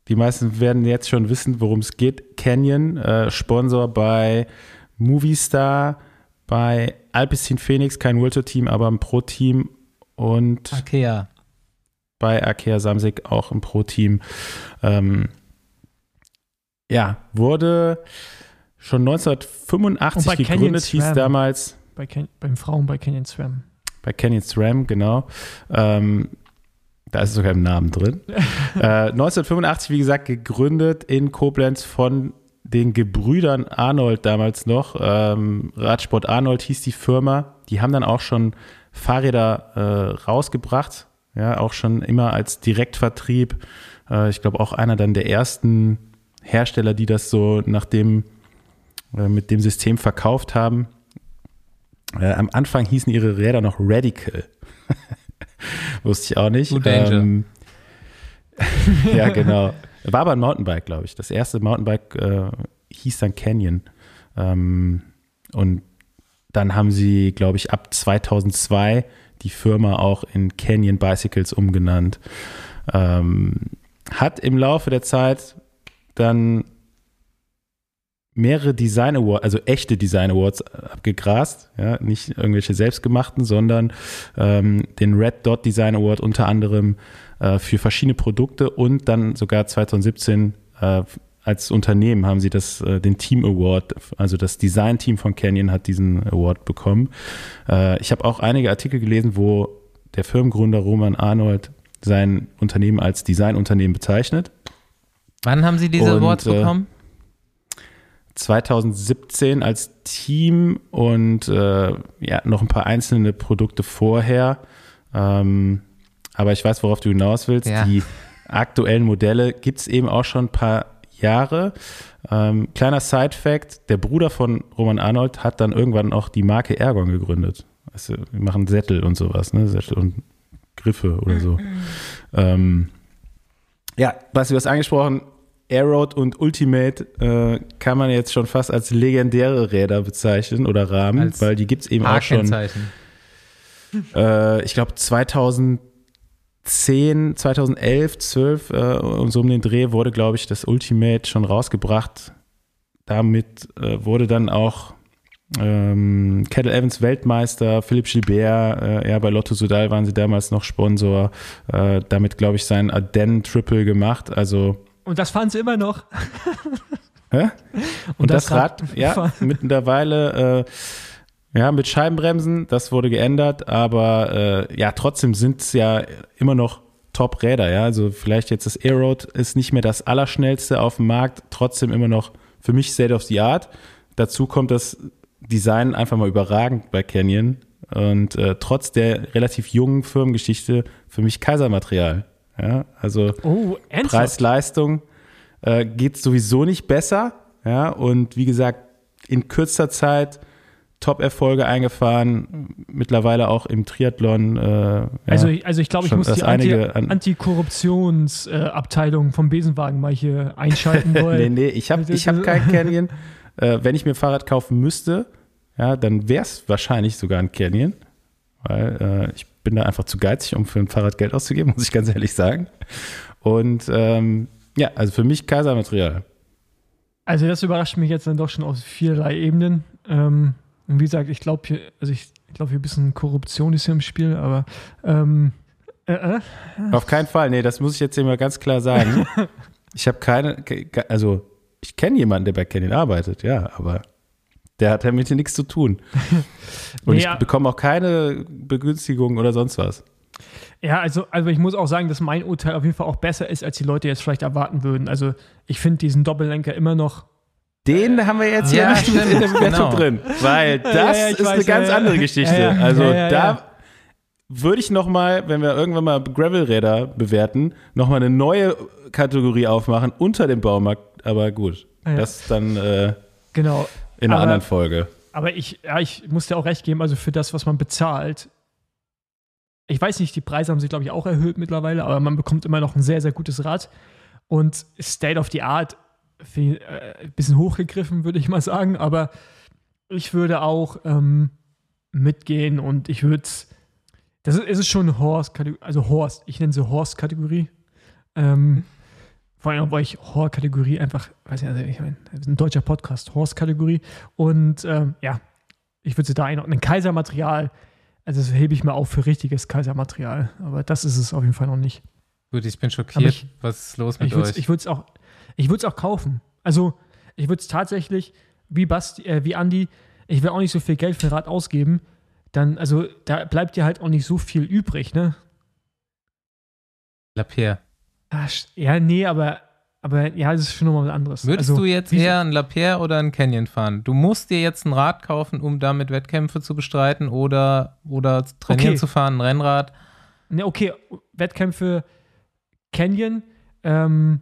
Die meisten werden jetzt schon wissen, worum es geht. Canyon, äh, Sponsor bei Movistar, bei Alpecin Phoenix, kein World Tour Team, aber ein Pro-Team und Ikea. bei Arkea Samsic auch im Pro-Team. Ähm, ja, wurde schon 1985 Und bei Canyon gegründet, hieß damals Bei Ken beim Frauen bei Canyon Swam. bei Canyon SRAM, genau. Ähm, da ist es sogar im Namen drin. äh, 1985, wie gesagt, gegründet in Koblenz von den Gebrüdern Arnold damals noch. Ähm, Radsport Arnold hieß die Firma. Die haben dann auch schon Fahrräder äh, rausgebracht. Ja, auch schon immer als Direktvertrieb. Äh, ich glaube auch einer dann der ersten Hersteller, die das so nach dem, äh, mit dem System verkauft haben. Äh, am Anfang hießen ihre Räder noch Radical. Wusste ich auch nicht. Blue Danger. Ähm, ja, genau. War aber ein Mountainbike, glaube ich. Das erste Mountainbike äh, hieß dann Canyon. Ähm, und dann haben sie, glaube ich, ab 2002 die Firma auch in Canyon Bicycles umgenannt. Ähm, hat im Laufe der Zeit dann mehrere Design Awards, also echte Design Awards abgegrast, ja, nicht irgendwelche selbstgemachten, sondern ähm, den Red Dot Design Award unter anderem äh, für verschiedene Produkte und dann sogar 2017 äh, als Unternehmen haben sie das, äh, den Team Award, also das Design-Team von Canyon hat diesen Award bekommen. Äh, ich habe auch einige Artikel gelesen, wo der Firmengründer Roman Arnold sein Unternehmen als Designunternehmen bezeichnet. Wann haben Sie diese Und, Awards äh, bekommen? 2017 als Team und äh, ja, noch ein paar einzelne Produkte vorher. Ähm, aber ich weiß, worauf du hinaus willst. Ja. Die aktuellen Modelle gibt es eben auch schon ein paar Jahre. Ähm, kleiner Side-Fact: Der Bruder von Roman Arnold hat dann irgendwann auch die Marke Ergon gegründet. Du, wir machen Sättel und sowas, ne? Sättel und Griffe oder so. ähm, ja, was du hast angesprochen, Aeroad und Ultimate äh, kann man jetzt schon fast als legendäre Räder bezeichnen oder Rahmen, Als weil die gibt es eben auch schon, äh, ich glaube 2010, 2011, 12 äh, und so um den Dreh wurde, glaube ich, das Ultimate schon rausgebracht. Damit äh, wurde dann auch ähm, Kettle Evans Weltmeister, Philipp Gilbert, äh, ja, bei Lotto Sudal waren sie damals noch Sponsor, äh, damit, glaube ich, sein Ardennen Triple gemacht, also Und das fahren sie immer noch. Hä? Und, das, das Rad, Rad- ja, mittlerweile, äh, ja, mit Scheibenbremsen, das wurde geändert, aber äh, ja, trotzdem sind es ja immer noch Top-Räder, ja. Also vielleicht jetzt das Aeroad ist nicht mehr das Allerschnellste auf dem Markt, trotzdem immer noch für mich State of the Art. Dazu kommt das Design einfach mal überragend bei Canyon und äh, trotz der relativ jungen Firmengeschichte für mich Kaisermaterial. Ja, also Oh? Preis-Leistung äh, geht sowieso nicht besser. Ja, und wie gesagt, in kürzer Zeit Top-Erfolge eingefahren, mittlerweile auch im Triathlon. Äh, ja, Also, ich- also ich glaube, ich muss die Anti Antikorruptionsabteilung vom Besenwagen mal hier einschalten wollen. nee, nee, ich habe ich hab kein Canyon. Äh, wenn ich mir ein Fahrrad kaufen müsste, ja, dann wäre es wahrscheinlich sogar ein Canyon, weil äh, ich bin da einfach zu geizig, um für ein Fahrrad Geld auszugeben, muss ich ganz ehrlich sagen. Und ähm, ja, also für mich Kaisermaterial. Also das überrascht mich jetzt dann doch schon auf vielerlei Ebenen. Ähm, und wie gesagt, ich glaube hier, also ich, ich glaube hier ein bisschen Korruption ist hier im Spiel, aber ähm, äh, äh, Auf keinen Fall. Nee, das muss ich jetzt hier mal ganz klar sagen. Ich habe keine, ke- also ich kenne jemanden, der bei Canyon arbeitet, ja, aber der hat damit hier nichts zu tun. Und Ja. ich bekomme auch keine Begünstigung oder sonst was. ja, also, also ich muss auch sagen, dass mein Urteil auf jeden Fall auch besser ist, als die Leute jetzt vielleicht erwarten würden. Also ich finde diesen Doppellenker immer noch Den haben wir jetzt Ja, hier nicht mit in der Bewertung genau. drin, weil das Ja, ja, ist eine weiß, ganz ja, ja. andere Geschichte. Ja, ja. Also Ja, ja, da ja. würde ich noch mal, wenn wir irgendwann mal Gravelräder bewerten, noch mal eine neue Kategorie aufmachen unter dem Baumarkt. Aber gut, Ja. das dann äh, genau. In einer Aber- anderen Folge. Aber ich, ja, ich muss dir auch recht geben, also für das, was man bezahlt, ich weiß nicht, die Preise haben sich, glaube ich, auch erhöht mittlerweile, aber man bekommt immer noch ein sehr, sehr gutes Rad. Und State of the Art, viel, äh, ein bisschen hochgegriffen, würde ich mal sagen, aber ich würde auch ähm, mitgehen und ich würde das ist, es ist schon Horse-Kategorie, also Horst, ich nenne sie Horst-Kategorie. Ähm, vor allem, weil ich Horror-Kategorie einfach, weiß nicht, also ich meine, ein deutscher Podcast, Horst-Kategorie. Und ähm, ja, ich würde sie da einordnen. Ein Kaisermaterial, also das hebe ich mal auf für richtiges Kaisermaterial. Aber das ist es auf jeden Fall noch nicht. Gut, ich bin schockiert. ich- Was ist los mit Ich würde euch? ich auch, würde es auch kaufen. Also, ich würde es tatsächlich, wie Basti, äh, wie Andi, ich will auch nicht so viel Geld für Rad ausgeben. Dann, also, da bleibt dir halt auch nicht so viel übrig, ne? Lapierre. Ah, sch- Ja, nee, aber, aber ja, das ist schon nochmal was anderes. Würdest also, du jetzt eher ein Lapierre oder ein Canyon fahren? Du musst dir jetzt ein Rad kaufen, um damit Wettkämpfe zu bestreiten oder, oder trainieren Okay. zu fahren, ein Rennrad. Ne, okay, Wettkämpfe Canyon. Ähm,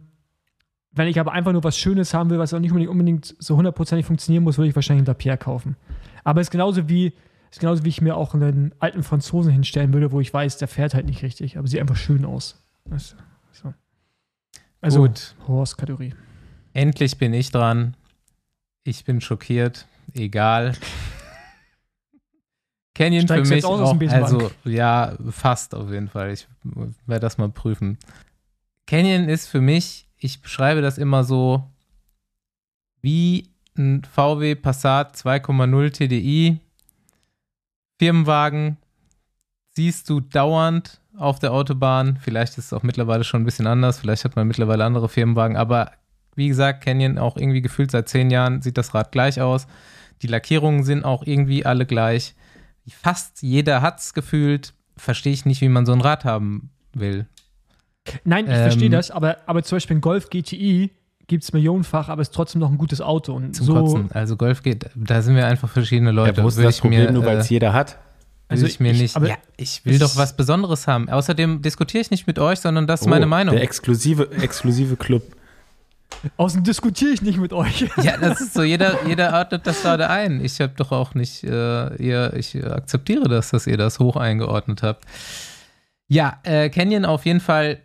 wenn ich aber einfach nur was Schönes haben will, was auch nicht unbedingt, unbedingt so hundertprozentig funktionieren muss, würde ich wahrscheinlich einen Lapierre kaufen. Aber es ist genauso wie, ist genauso wie ich mir auch einen alten Franzosen hinstellen würde, wo ich weiß, der fährt halt nicht richtig, aber sieht einfach schön aus. Das, so. Also, Gut. Horse-Kategorie. Endlich bin ich dran. Ich bin schockiert. Egal. Canyon für Steigst du mich auch, Besenwagen? also ja, fast auf jeden Fall. Ich werde das mal prüfen. Canyon ist für mich, ich beschreibe das immer so wie ein VW Passat 2,0 TDI Firmenwagen siehst du dauernd auf der Autobahn. Vielleicht ist es auch mittlerweile schon ein bisschen anders. Vielleicht hat man mittlerweile andere Firmenwagen. Aber wie gesagt, Canyon auch irgendwie gefühlt seit zehn Jahren sieht das Rad gleich aus. Die Lackierungen sind auch irgendwie alle gleich. Fast jeder hat es gefühlt. Verstehe ich nicht, wie man so ein Rad haben will. Nein, ich Ähm, verstehe das, aber, aber zum Beispiel ein Golf GTI gibt es millionenfach, aber ist trotzdem noch ein gutes Auto. Und Zum so, Kotzen. Also Golf geht, da sind wir einfach verschiedene Leute. ja, wo ist das ich Problem, mir, nur weil äh, es jeder hat? Also will ich mir ich- nicht. aber Ja, ich will doch was Besonderes haben. Außerdem diskutiere ich nicht mit euch, sondern das ist Oh, meine Meinung. Der exklusive, exklusive Club. Außen diskutiere ich nicht mit euch. Ja, das ist so, jeder, jeder ordnet das gerade ein. Ich habe doch auch nicht, äh, ihr, ich akzeptiere das, dass ihr das hoch eingeordnet habt. Ja, äh, Canyon auf jeden Fall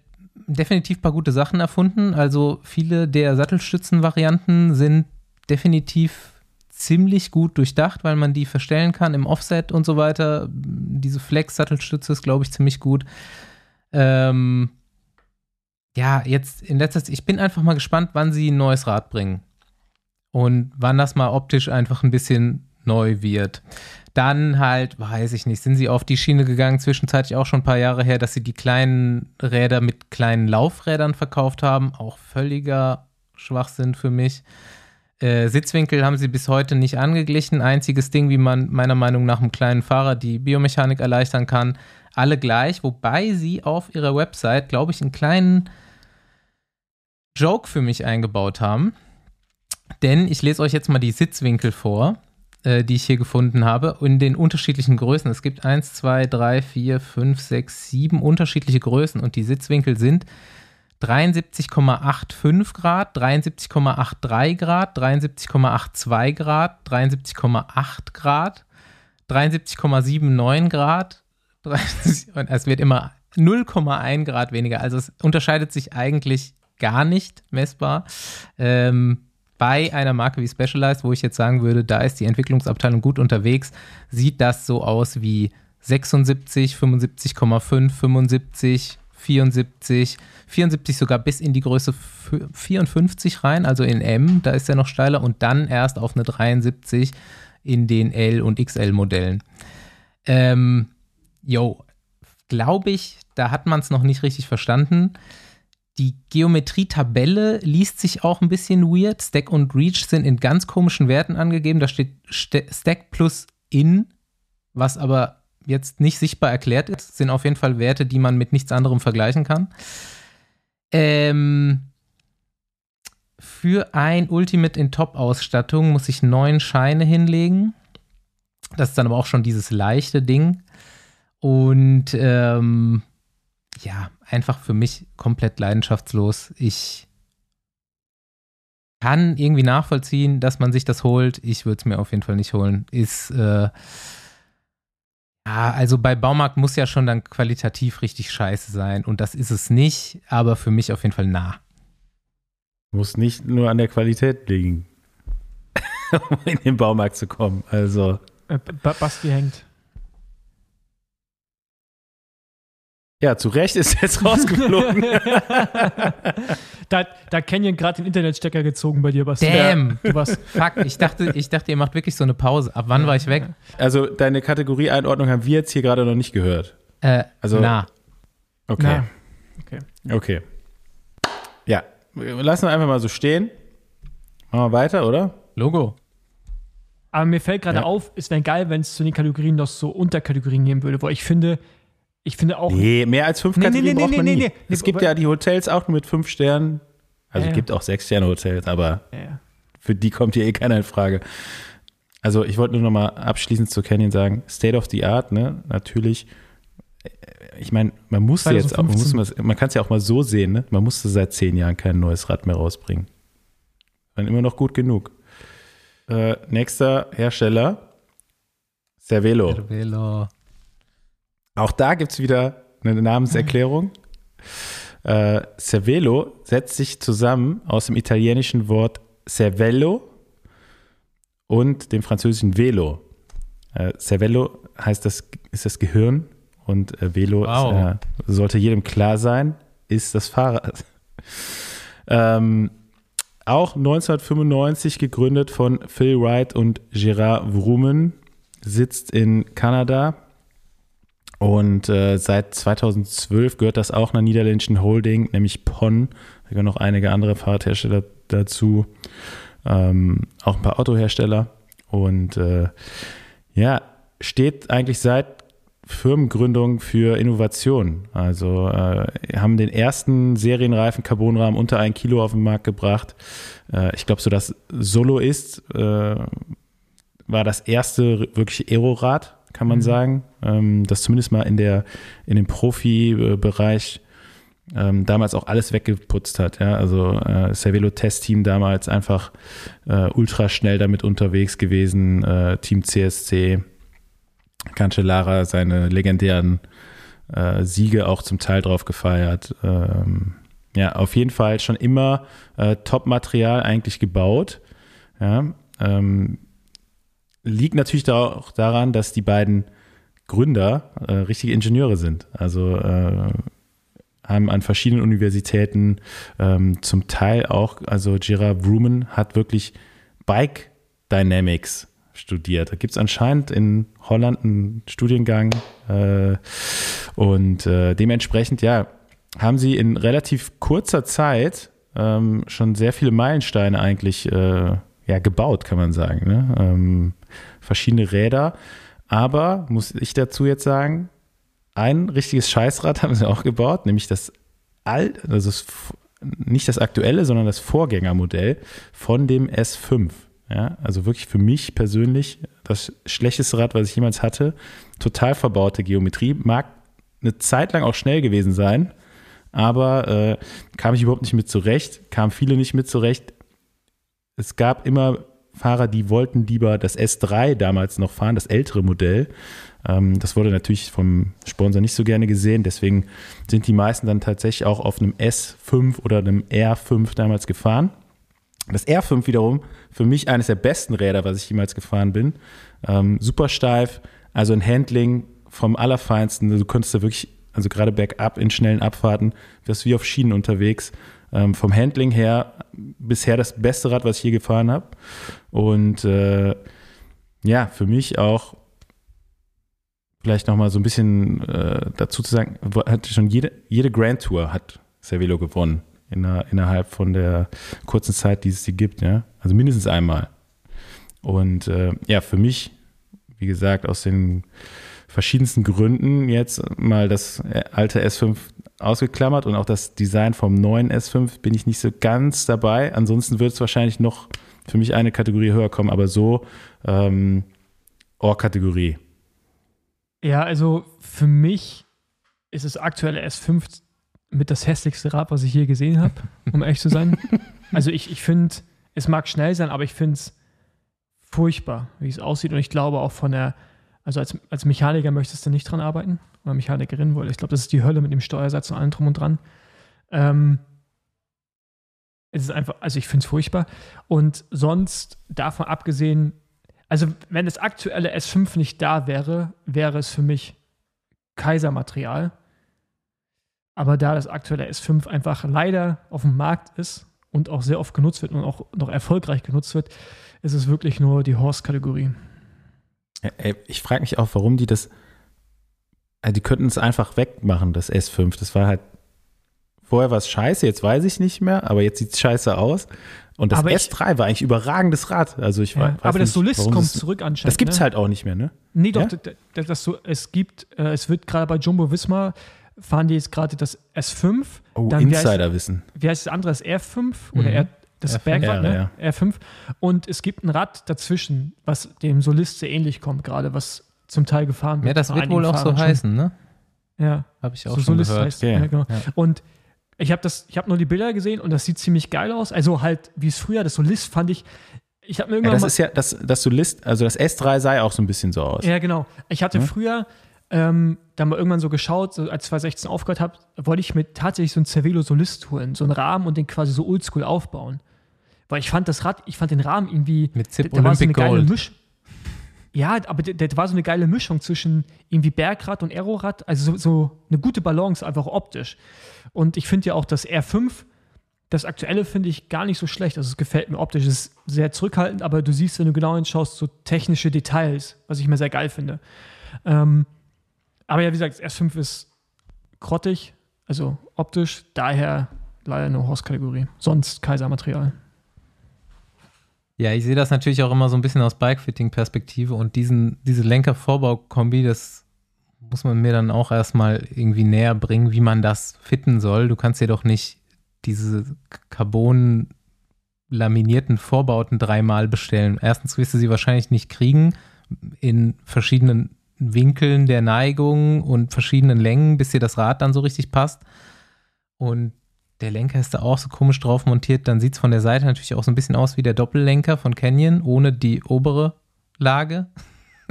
definitiv ein paar gute Sachen erfunden. Also viele der Sattelstützen-Varianten sind definitiv ziemlich gut durchdacht, weil man die verstellen kann im Offset und so weiter. Diese Flex-Sattelstütze ist, glaube ich, ziemlich gut. Ähm, ja, jetzt in letzter Zeit, ich bin einfach mal gespannt, wann sie ein neues Rad bringen. Und wann das mal optisch einfach ein bisschen neu wird. Dann halt, weiß ich nicht, sind sie auf die Schiene gegangen, zwischenzeitlich auch schon ein paar Jahre her, dass sie die kleinen Räder mit kleinen Laufrädern verkauft haben. Auch völliger Schwachsinn für mich. Äh, Sitzwinkel haben sie bis heute nicht angeglichen. Einziges Ding, wie man meiner Meinung nach einem kleinen Fahrer die Biomechanik erleichtern kann. Alle gleich, wobei sie auf ihrer Website, glaube ich, einen kleinen Joke für mich eingebaut haben. Denn ich lese euch jetzt mal die Sitzwinkel vor, äh, die ich hier gefunden habe, in den unterschiedlichen Größen. Es gibt 1, 2, 3, 4, 5, 6, 7 unterschiedliche Größen und die Sitzwinkel sind 73,85 Grad, 73,83 Grad, 73,82 Grad, 73,8 Grad, 73,79 Grad. 30 Und es wird immer 0,1 Grad weniger. Also es unterscheidet sich eigentlich gar nicht messbar. Ähm, bei einer Marke wie Specialized, wo ich jetzt sagen würde, da ist die Entwicklungsabteilung gut unterwegs, sieht das so aus wie 76, 75,5, 75, 74, 74 sogar bis in die Größe 54 rein, also in M, da ist er noch steiler und dann erst auf eine 73 in den L- und XL-Modellen. Ähm, glaube ich, da hat man es noch nicht richtig verstanden. Die Geometrie-Tabelle liest sich auch ein bisschen weird. Stack und Reach sind in ganz komischen Werten angegeben. Da steht St Stack plus In, was aber jetzt nicht sichtbar erklärt ist. Sind auf jeden Fall Werte, die man mit nichts anderem vergleichen kann. Ähm, für ein Ultimate in Top-Ausstattung muss ich neun Scheine hinlegen. Das ist dann aber auch schon dieses leichte Ding. Und ähm, ja, einfach für mich komplett leidenschaftslos. Ich kann irgendwie nachvollziehen, dass man sich das holt. Ich würde es mir auf jeden Fall nicht holen. Ist, äh, Ja, also bei Baumarkt muss ja schon dann qualitativ richtig scheiße sein und das ist es nicht, aber für mich auf jeden Fall nah. Muss nicht nur an der Qualität liegen, um in den Baumarkt zu kommen. Also, Äh, Ba- Basti hängt. ja, zu Recht ist jetzt rausgeflogen. Da, da Canyon gerade den Internetstecker gezogen bei dir, Basti. Damn. Du warst. Fuck, ich dachte, ich dachte, ihr macht wirklich so eine Pause. Ab wann war ich weg? also, deine Kategorieeinordnung haben wir jetzt hier gerade noch nicht gehört. Äh, Also- nah. Okay. Na, Okay. Ja, lassen wir einfach mal so stehen. Machen wir weiter, oder? Logo. Aber mir fällt gerade Ja. auf, es wäre geil, wenn es zu den Kategorien noch so Unterkategorien geben würde, weil ich finde, ich finde auch. Nee, mehr als fünf Nee, nee, Kategorien nee, braucht nee, man nee, nie. nee. Es gibt ja die Hotels auch nur mit fünf Sternen. Also Ja, es gibt auch sechs Sterne Hotels, aber Ja, für die kommt hier eh keiner in Frage. Also ich wollte nur noch mal abschließend zu Canyon sagen, State of the Art, ne, natürlich. äh, Ich meine, man musste jetzt auch, man, muss 2015. man, man kann es ja auch mal so sehen, ne? Man musste seit zehn Jahren kein neues Rad mehr rausbringen. Dann immer noch gut genug. Äh, nächster Hersteller, Cervelo. Velo. Auch da gibt es wieder eine Namenserklärung. Äh, Cervelo setzt sich zusammen aus dem italienischen Wort cervello und dem französischen Velo. Äh, cervello heißt das, ist das Gehirn und äh, Velo Wow. ist, äh, sollte jedem klar sein, ist das Fahrrad. ähm, auch 1995 gegründet von Phil Wright und Gerard Vroomen, sitzt in Kanada und äh, seit 2012 gehört das auch einer niederländischen Holding, nämlich PON. Da gehören noch einige andere Fahrradhersteller dazu, ähm, auch ein paar Autohersteller. Und äh, ja, steht eigentlich seit Firmengründung für Innovation. Also äh, haben den ersten serienreifen Carbonrahmen unter ein Kilo auf den Markt gebracht. Äh, ich glaube, so das Solo ist, äh, war das erste wirkliche Aerorad, kann man sagen, ähm, das zumindest mal in der in dem Profibereich ähm, damals auch alles weggeputzt hat. Ja? Also äh, Cervelo Test-Team damals einfach äh, ultra schnell damit unterwegs gewesen. Äh, Team CSC, Cancellara seine legendären äh, Siege auch zum Teil drauf gefeiert. Ähm, ja, auf jeden Fall schon immer äh, Top-Material eigentlich gebaut. Ja, ähm, liegt natürlich auch daran, dass die beiden Gründer äh, richtige Ingenieure sind. Also äh, haben an verschiedenen Universitäten ähm, zum Teil auch, also Gerard Vroomen hat wirklich Bike Dynamics studiert. Da gibt es anscheinend in Holland einen Studiengang äh, und äh, dementsprechend, ja, haben sie in relativ kurzer Zeit ähm, schon sehr viele Meilensteine eigentlich äh, ja, gebaut, kann man sagen. Ne? Ähm, verschiedene Räder. Aber, muss ich dazu jetzt sagen, ein richtiges Scheißrad haben sie auch gebaut, nämlich das alt, also das, nicht das aktuelle, sondern das Vorgängermodell von dem S5. Ja, also wirklich für mich persönlich das schlechteste Rad, was ich jemals hatte. Total verbaute Geometrie. Mag eine Zeit lang auch schnell gewesen sein, aber äh, kam ich überhaupt nicht mit zurecht, kamen viele nicht mit zurecht. Es gab immer Fahrer, die wollten lieber das S3 damals noch fahren, das ältere Modell. Ähm, das wurde natürlich vom Sponsor nicht so gerne gesehen, deswegen sind die meisten dann tatsächlich auch auf einem S5 oder einem R5 damals gefahren. Das R5 wiederum für mich eines der besten Räder, was ich jemals gefahren bin. Ähm, super steif, also ein Handling vom Allerfeinsten. Du konntest da wirklich, also gerade bergab in schnellen Abfahrten, wirst wie auf Schienen unterwegs. Ähm, vom Handling her bisher das beste Rad, was ich je gefahren habe. Und äh, ja, für mich auch vielleicht nochmal so ein bisschen äh, dazu zu sagen, hat schon jede, jede Grand Tour hat Cervelo gewonnen in der, innerhalb von der kurzen Zeit, die es sie gibt, ja. Also mindestens einmal. Und äh, ja, für mich, wie gesagt, aus den verschiedensten Gründen jetzt mal das alte S5 ausgeklammert und auch das Design vom neuen S5 bin ich nicht so ganz dabei. Ansonsten wird es wahrscheinlich noch für mich eine Kategorie höher kommen, aber so ähm, Ohr-Kategorie. Ja, also für mich ist das aktuelle S5 mit das hässlichste Rad, was ich je gesehen habe, um ehrlich zu sein. Also ich, ich finde, es mag schnell sein, aber ich finde es furchtbar, wie es aussieht. Und ich glaube auch von der Also als, als Mechaniker möchtest du nicht dran arbeiten oder Mechanikerin, weil ich glaube, das ist die Hölle mit dem Steuersatz und allem drum und dran. Ähm, es ist einfach, also ich finde es furchtbar. Und sonst, davon abgesehen, also wenn das aktuelle S5 nicht da wäre, wäre es für mich Kaisermaterial. Aber da das aktuelle S5 einfach leider auf dem Markt ist und auch sehr oft genutzt wird und auch noch erfolgreich genutzt wird, ist es wirklich nur die Horse-Kategorie. Ey, ich frage mich auch, warum die das. Also die könnten es einfach wegmachen, das S5. Das war halt. Vorher war es scheiße, jetzt weiß ich nicht mehr, aber jetzt sieht es scheiße aus. Und das Aber ich- S3 war eigentlich überragendes Rad. Also ich Ja, aber das nicht, Solist warum kommt das- zurück anscheinend. Das gibt es ne? halt auch nicht mehr, ne? Nee, doch, Ja? d- d- das so, es gibt, äh, es wird gerade bei Jumbo Wismar, fahren die jetzt gerade das S5. Oh, Insiderwissen. Wie heißt das andere? Das R5 oder Mhm. Das R5, Bergrad, ja, ne? R5. Und es gibt ein Rad dazwischen, was dem Solist sehr ähnlich kommt, gerade was zum Teil gefahren wird. Ja, das wird wohl auch so Fahrern schon. heißen, ne? Ja, Habe ich auch so schon Solist gehört. heißt. Okay, Ja, genau. ja. Und ich habe das, ich habe nur die Bilder gesehen und das sieht ziemlich geil aus. Also halt, wie es früher, das Solist fand ich, ich habe mir Ja, irgendwann das mal, ist ja, das, das Solist, also das S3 sah ja auch so ein bisschen so aus. Ja, genau. Ich hatte Hm? früher ähm, dann mal irgendwann so geschaut, so als 2016 aufgehört habe, wollte ich mir tatsächlich so einen Cervelo Solist holen, so einen Rahmen und den quasi so oldschool aufbauen. Weil ich fand das Rad, ich fand den Rahmen irgendwie, Mit Zip da war so eine geile. Mischung. Ja, aber der, der war so eine geile Mischung zwischen irgendwie Bergrad und Aerorad, also so, so eine gute Balance einfach optisch. Und ich finde ja auch das R5, das aktuelle finde ich gar nicht so schlecht. Also es gefällt mir optisch, es ist sehr zurückhaltend, aber du siehst, wenn du genau hinschaust, so technische Details, was ich mir sehr geil finde. Ähm, aber ja, wie gesagt, das S5 ist grottig, also optisch, daher leider nur Horse-Kategorie. Sonst Kaisermaterial. Ja, ich sehe das natürlich auch immer so ein bisschen aus Bikefitting-Perspektive und diesen, diese Lenker-Vorbau-Kombi, das muss man mir dann auch erstmal irgendwie näher bringen, wie man das fitten soll. Du kannst dir doch nicht diese Carbon laminierten Vorbauten dreimal bestellen. Erstens wirst du sie wahrscheinlich nicht kriegen in verschiedenen Winkeln der Neigung und verschiedenen Längen, bis dir das Rad dann so richtig passt. Und der Lenker ist da auch so komisch drauf montiert. Dann sieht es von der Seite natürlich auch so ein bisschen aus wie der Doppellenker von Canyon, ohne die obere Lage.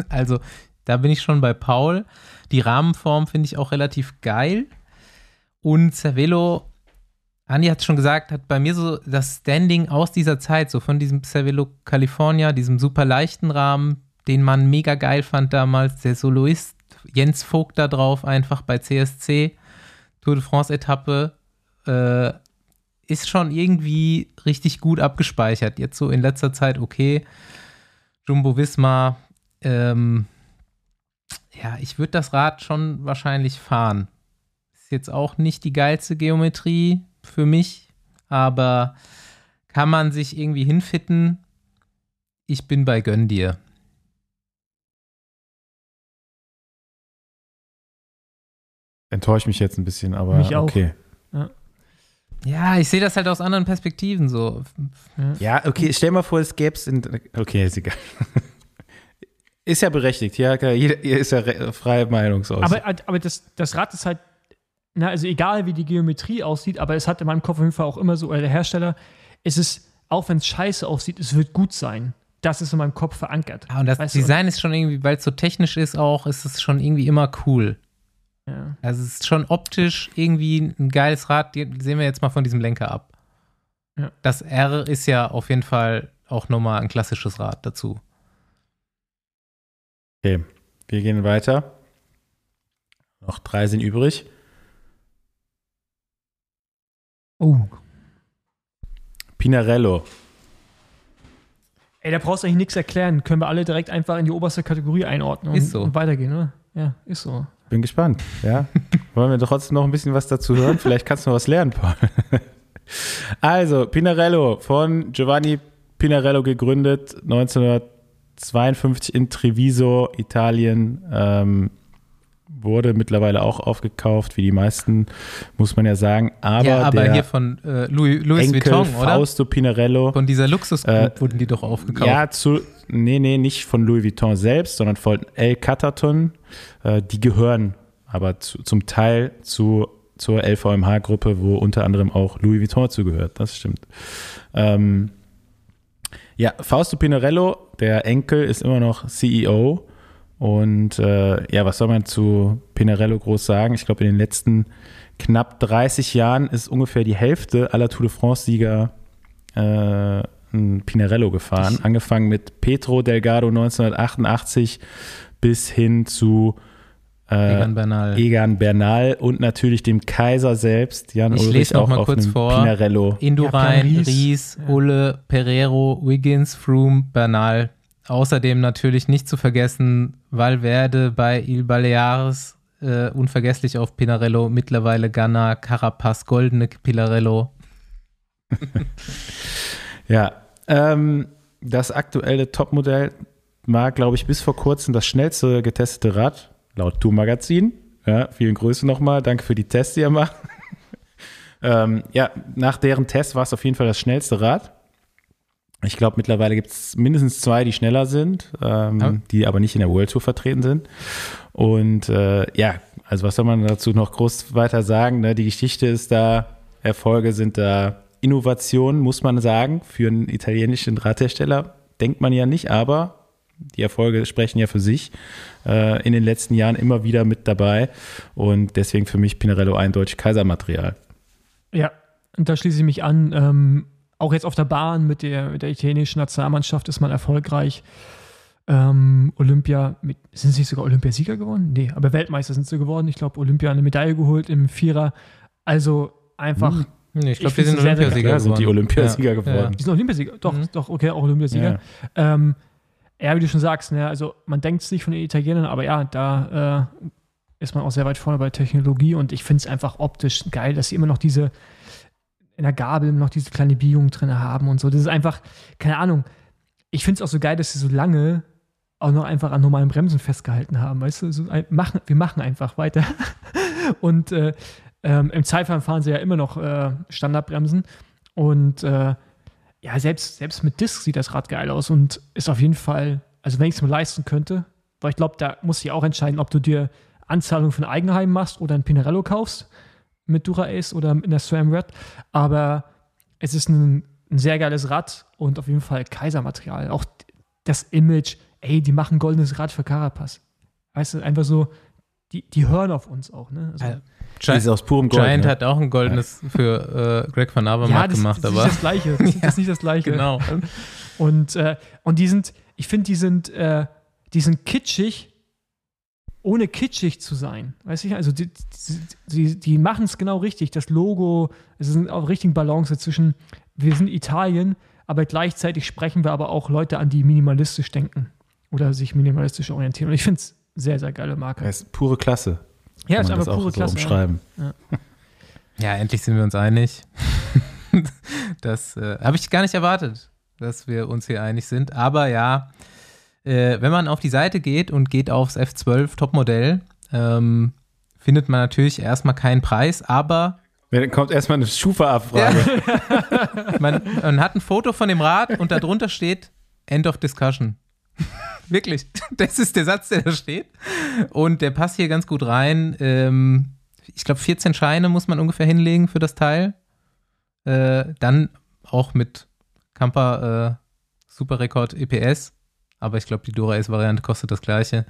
Also da bin ich schon bei Paul. Die Rahmenform finde ich auch relativ geil. Und Cervelo, Andi hat es schon gesagt, hat bei mir so das Standing aus dieser Zeit, so von diesem Cervelo California, diesem super leichten Rahmen, den man mega geil fand damals, der Soloist Jens Vogt da drauf, einfach bei CSC, Tour de France Etappe, äh, ist schon irgendwie richtig gut abgespeichert. Jetzt so in letzter Zeit okay. Jumbo Visma, ähm, ja, ich würde das Rad schon wahrscheinlich fahren. Ist jetzt auch nicht die geilste Geometrie für mich, aber kann man sich irgendwie hinfitten. Ich bin bei Gönn dir. Enttäuscht mich jetzt ein bisschen, aber Mich auch. okay. Ja, ich sehe das halt aus anderen Perspektiven so. Ja, okay, stell mal vor, es gäbe es in. Okay, ist egal. Ist ja berechtigt, ja, jeder ist ja re- freie Meinungsaus. Aber, aber das, das Rad ist halt, na, also egal wie die Geometrie aussieht, aber es hat in meinem Kopf auf jeden Fall auch immer so, oder der Hersteller, es ist, auch wenn es scheiße aussieht, es wird gut sein. Das ist in meinem Kopf verankert. Ah, und das Weißt du, Design ist schon irgendwie, weil es so technisch ist auch, ist es schon irgendwie immer cool. Ja. Also es ist schon optisch irgendwie ein geiles Rad. Die sehen wir jetzt mal von diesem Lenker ab. Ja. Das R ist ja auf jeden Fall auch nochmal ein klassisches Rad dazu. okay, wir gehen weiter. Noch drei sind übrig. Oh. Pinarello. Ey, da brauchst du eigentlich nichts erklären. Können wir alle direkt einfach in die oberste Kategorie einordnen und, Ist so. und weitergehen, oder? Ja, ist so. Bin gespannt, ja. Wollen wir trotzdem noch ein bisschen was dazu hören? Vielleicht kannst du noch was lernen, Paul. Also, Pinarello von Giovanni Pinarello gegründet, 1952 in Treviso, Italien. Ähm, wurde mittlerweile auch aufgekauft, wie die meisten, muss man ja sagen. Aber, ja, aber der hier von äh, Louis, Louis Enkel Vuitton, oder? Fausto Pinarello Von dieser Luxusgroup Äh, wurden die doch aufgekauft. ja, zu, nee, nee, nicht von Louis Vuitton selbst, sondern von El Cataton. Äh, die gehören aber zu, zum Teil zu, zur LVMH-Gruppe, wo unter anderem auch Louis Vuitton zugehört. Das stimmt. Ähm, ja, Fausto Pinarello, der Enkel, ist immer noch CEO Und äh, ja, was soll man zu Pinarello groß sagen? Ich glaube, in den letzten knapp 30 Jahren ist ungefähr die Hälfte aller Tour de France-Sieger äh, ein Pinarello gefahren. Angefangen mit Petro Delgado 1988 bis hin zu äh, Egan Bernal. Egan Bernal und natürlich dem Kaiser selbst, Jan Ich Ulrich, lese noch auch mal kurz vor. Pinarello. Indurain, Ja, Ries. Ries, Ulle, Pereiro, Wiggins, Froome, Bernal. Außerdem natürlich nicht zu vergessen Valverde bei Il Baleares, äh, unvergesslich auf Pinarello, mittlerweile Ganna, Carapaz, goldene Pinarello. Ja, ähm, das aktuelle Topmodell war, glaube ich, bis vor kurzem das schnellste getestete Rad, laut Tour-Magazin. Ja, vielen Grüße nochmal, danke für die Tests, die ihr macht. ähm, ja, nach deren Test war es auf jeden Fall das schnellste Rad. Ich glaube, mittlerweile gibt es mindestens zwei, die schneller sind, ähm, Ja. die aber nicht in der World Tour vertreten sind. Und äh, ja, also was soll man dazu noch groß weiter sagen? Ne? Die Geschichte ist da, Erfolge sind da, Innovationen, muss man sagen, für einen italienischen Radhersteller denkt man ja nicht, aber die Erfolge sprechen ja für sich. Äh, in den letzten Jahren immer wieder mit dabei und deswegen für mich Pinarello eindeutig Kaisermaterial. Ja, und da schließe ich mich an. Ähm, auch jetzt auf der Bahn mit der, mit der italienischen Nationalmannschaft ist man erfolgreich. Ähm, Olympia, mit, sind sie nicht sogar Olympiasieger geworden? Nee, aber Weltmeister sind sie geworden. Ich glaube, Olympia eine Medaille geholt im Vierer. Also einfach, Hm. Nee, ich glaube, die sind Olympiasieger sind die geworden. Olympiasieger Ja, geworden. die sind Olympiasieger. Doch, Mhm. doch, okay, auch Olympiasieger. Ja. Ähm, ja, wie du schon sagst, ne, also man denkt es nicht von den Italienern, aber ja, da äh, ist man auch sehr weit vorne bei Technologie und ich finde es einfach optisch geil, dass sie immer noch diese in der Gabel noch diese kleine Biegung drin haben und so. Das ist einfach, keine Ahnung. Ich finde es auch so geil, dass sie so lange auch noch einfach an normalen Bremsen festgehalten haben, weißt du? So, machen, wir machen einfach weiter. und äh, ähm, im Zeitfahren fahren sie ja immer noch äh, Standardbremsen und äh, ja, selbst, selbst mit Disc sieht das Rad geil aus und ist auf jeden Fall, also wenn ich es mir leisten könnte, weil ich glaube, da musst du ja auch entscheiden, ob du dir Anzahlung von Eigenheim machst oder ein Pinarello kaufst mit Dura Ace oder in der SRAM Red. Aber es ist ein, ein sehr geiles Rad und auf jeden Fall Kaisermaterial. Auch das Image, ey, die machen goldenes Rad für Carapaz. Weißt du, einfach so, die, die hören auf uns auch, ne? Also, Ja. Die ist aus purem Gold. Giant ne? hat auch ein goldenes für äh, Greg van Avermaet das, gemacht, das ist aber nicht das Gleiche. Das, ist- das ist nicht das Gleiche. genau. Und, äh, und die sind, ich finde, die sind, äh, die sind kitschig, ohne kitschig zu sein. Weißt du, also die, die, die, die machen es genau richtig. Das Logo, es ist eine auch richtige Balance zwischen, wir sind Italien, aber gleichzeitig sprechen wir aber auch Leute an, die minimalistisch denken oder sich minimalistisch orientieren. Und ich finde es sehr, sehr geile Marke. Das ist pure Klasse. ja, Kann ist einfach das auch pure so Klasse. ja. umschreiben. Ja, endlich sind wir uns einig. das äh, habe ich gar nicht erwartet, dass wir uns hier einig sind. Aber ja, äh, wenn man auf die Seite geht und geht aufs F12 Topmodell, ähm, findet man natürlich erstmal keinen Preis, aber Dann kommt erstmal eine Schufa-Abfrage. man, man hat ein Foto von dem Rad und darunter steht End of Discussion. Wirklich, das ist der Satz, der da steht. Und der passt hier ganz gut rein. Ähm, ich glaube, 14 Scheine muss man ungefähr hinlegen für das Teil. Äh, dann auch mit Camper äh, Superrekord EPS. Aber ich glaube, die Dura S-Variante kostet das gleiche.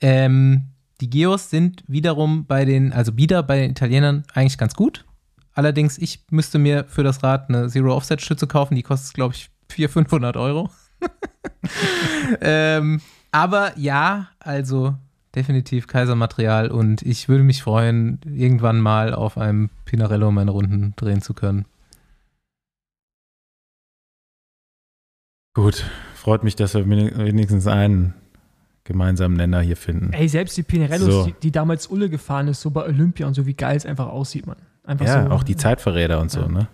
Ähm, die Geos sind wiederum bei den, also wieder bei den Italienern eigentlich ganz gut. Allerdings, ich müsste mir für das Rad eine Zero-Offset-Stütze kaufen. Die kostet, glaube ich, 400, 500 Euro. ähm, aber ja, also definitiv Kaisermaterial und ich würde mich freuen, irgendwann mal auf einem Pinarello meine Runden drehen zu können. Gut, freut mich, dass wir wenigstens einen gemeinsamen Nenner hier finden. Ey, selbst die Pinarellos, So. die, die damals Ulle gefahren ist, so bei Olympia und so, wie geil es einfach aussieht, man. Einfach ja, so. auch die Zeitverräter und so, Ja. ne?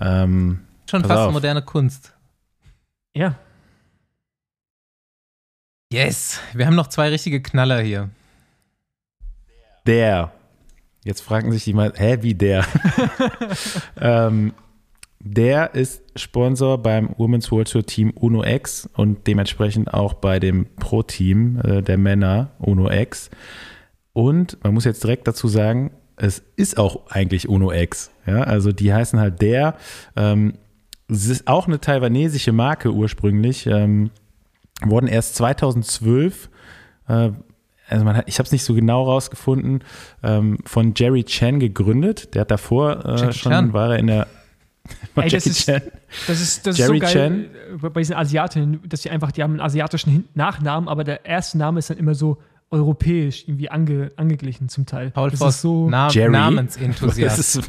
Ähm, Schon fast auf. moderne Kunst. Ja, Yes, wir haben noch zwei richtige Knaller hier. der. Jetzt fragen sich die mal, hä, wie der? ähm, der ist Sponsor beim Women's World Tour Team Uno X und dementsprechend auch bei dem Pro-Team äh, der Männer Uno X. Und man muss jetzt direkt dazu sagen, es ist auch eigentlich Uno X. Ja, also die heißen halt der. Ähm, es ist auch eine taiwanesische Marke ursprünglich. Ähm, wurden erst 2012 äh, also man hat, ich habe es nicht so genau rausgefunden, ähm, von Jerry Chan gegründet. Der hat davor äh, schon, Chan. war er in der Ey, das ist- Chan. Das ist, das Jerry ist so Chan. geil äh, bei diesen Asiatinnen, dass sie einfach, die haben einen asiatischen Nachnamen, aber der erste Name ist dann immer so europäisch irgendwie ange, angeglichen zum Teil. Paul das Voss, ist so, Na Jerry. Namensenthusiast.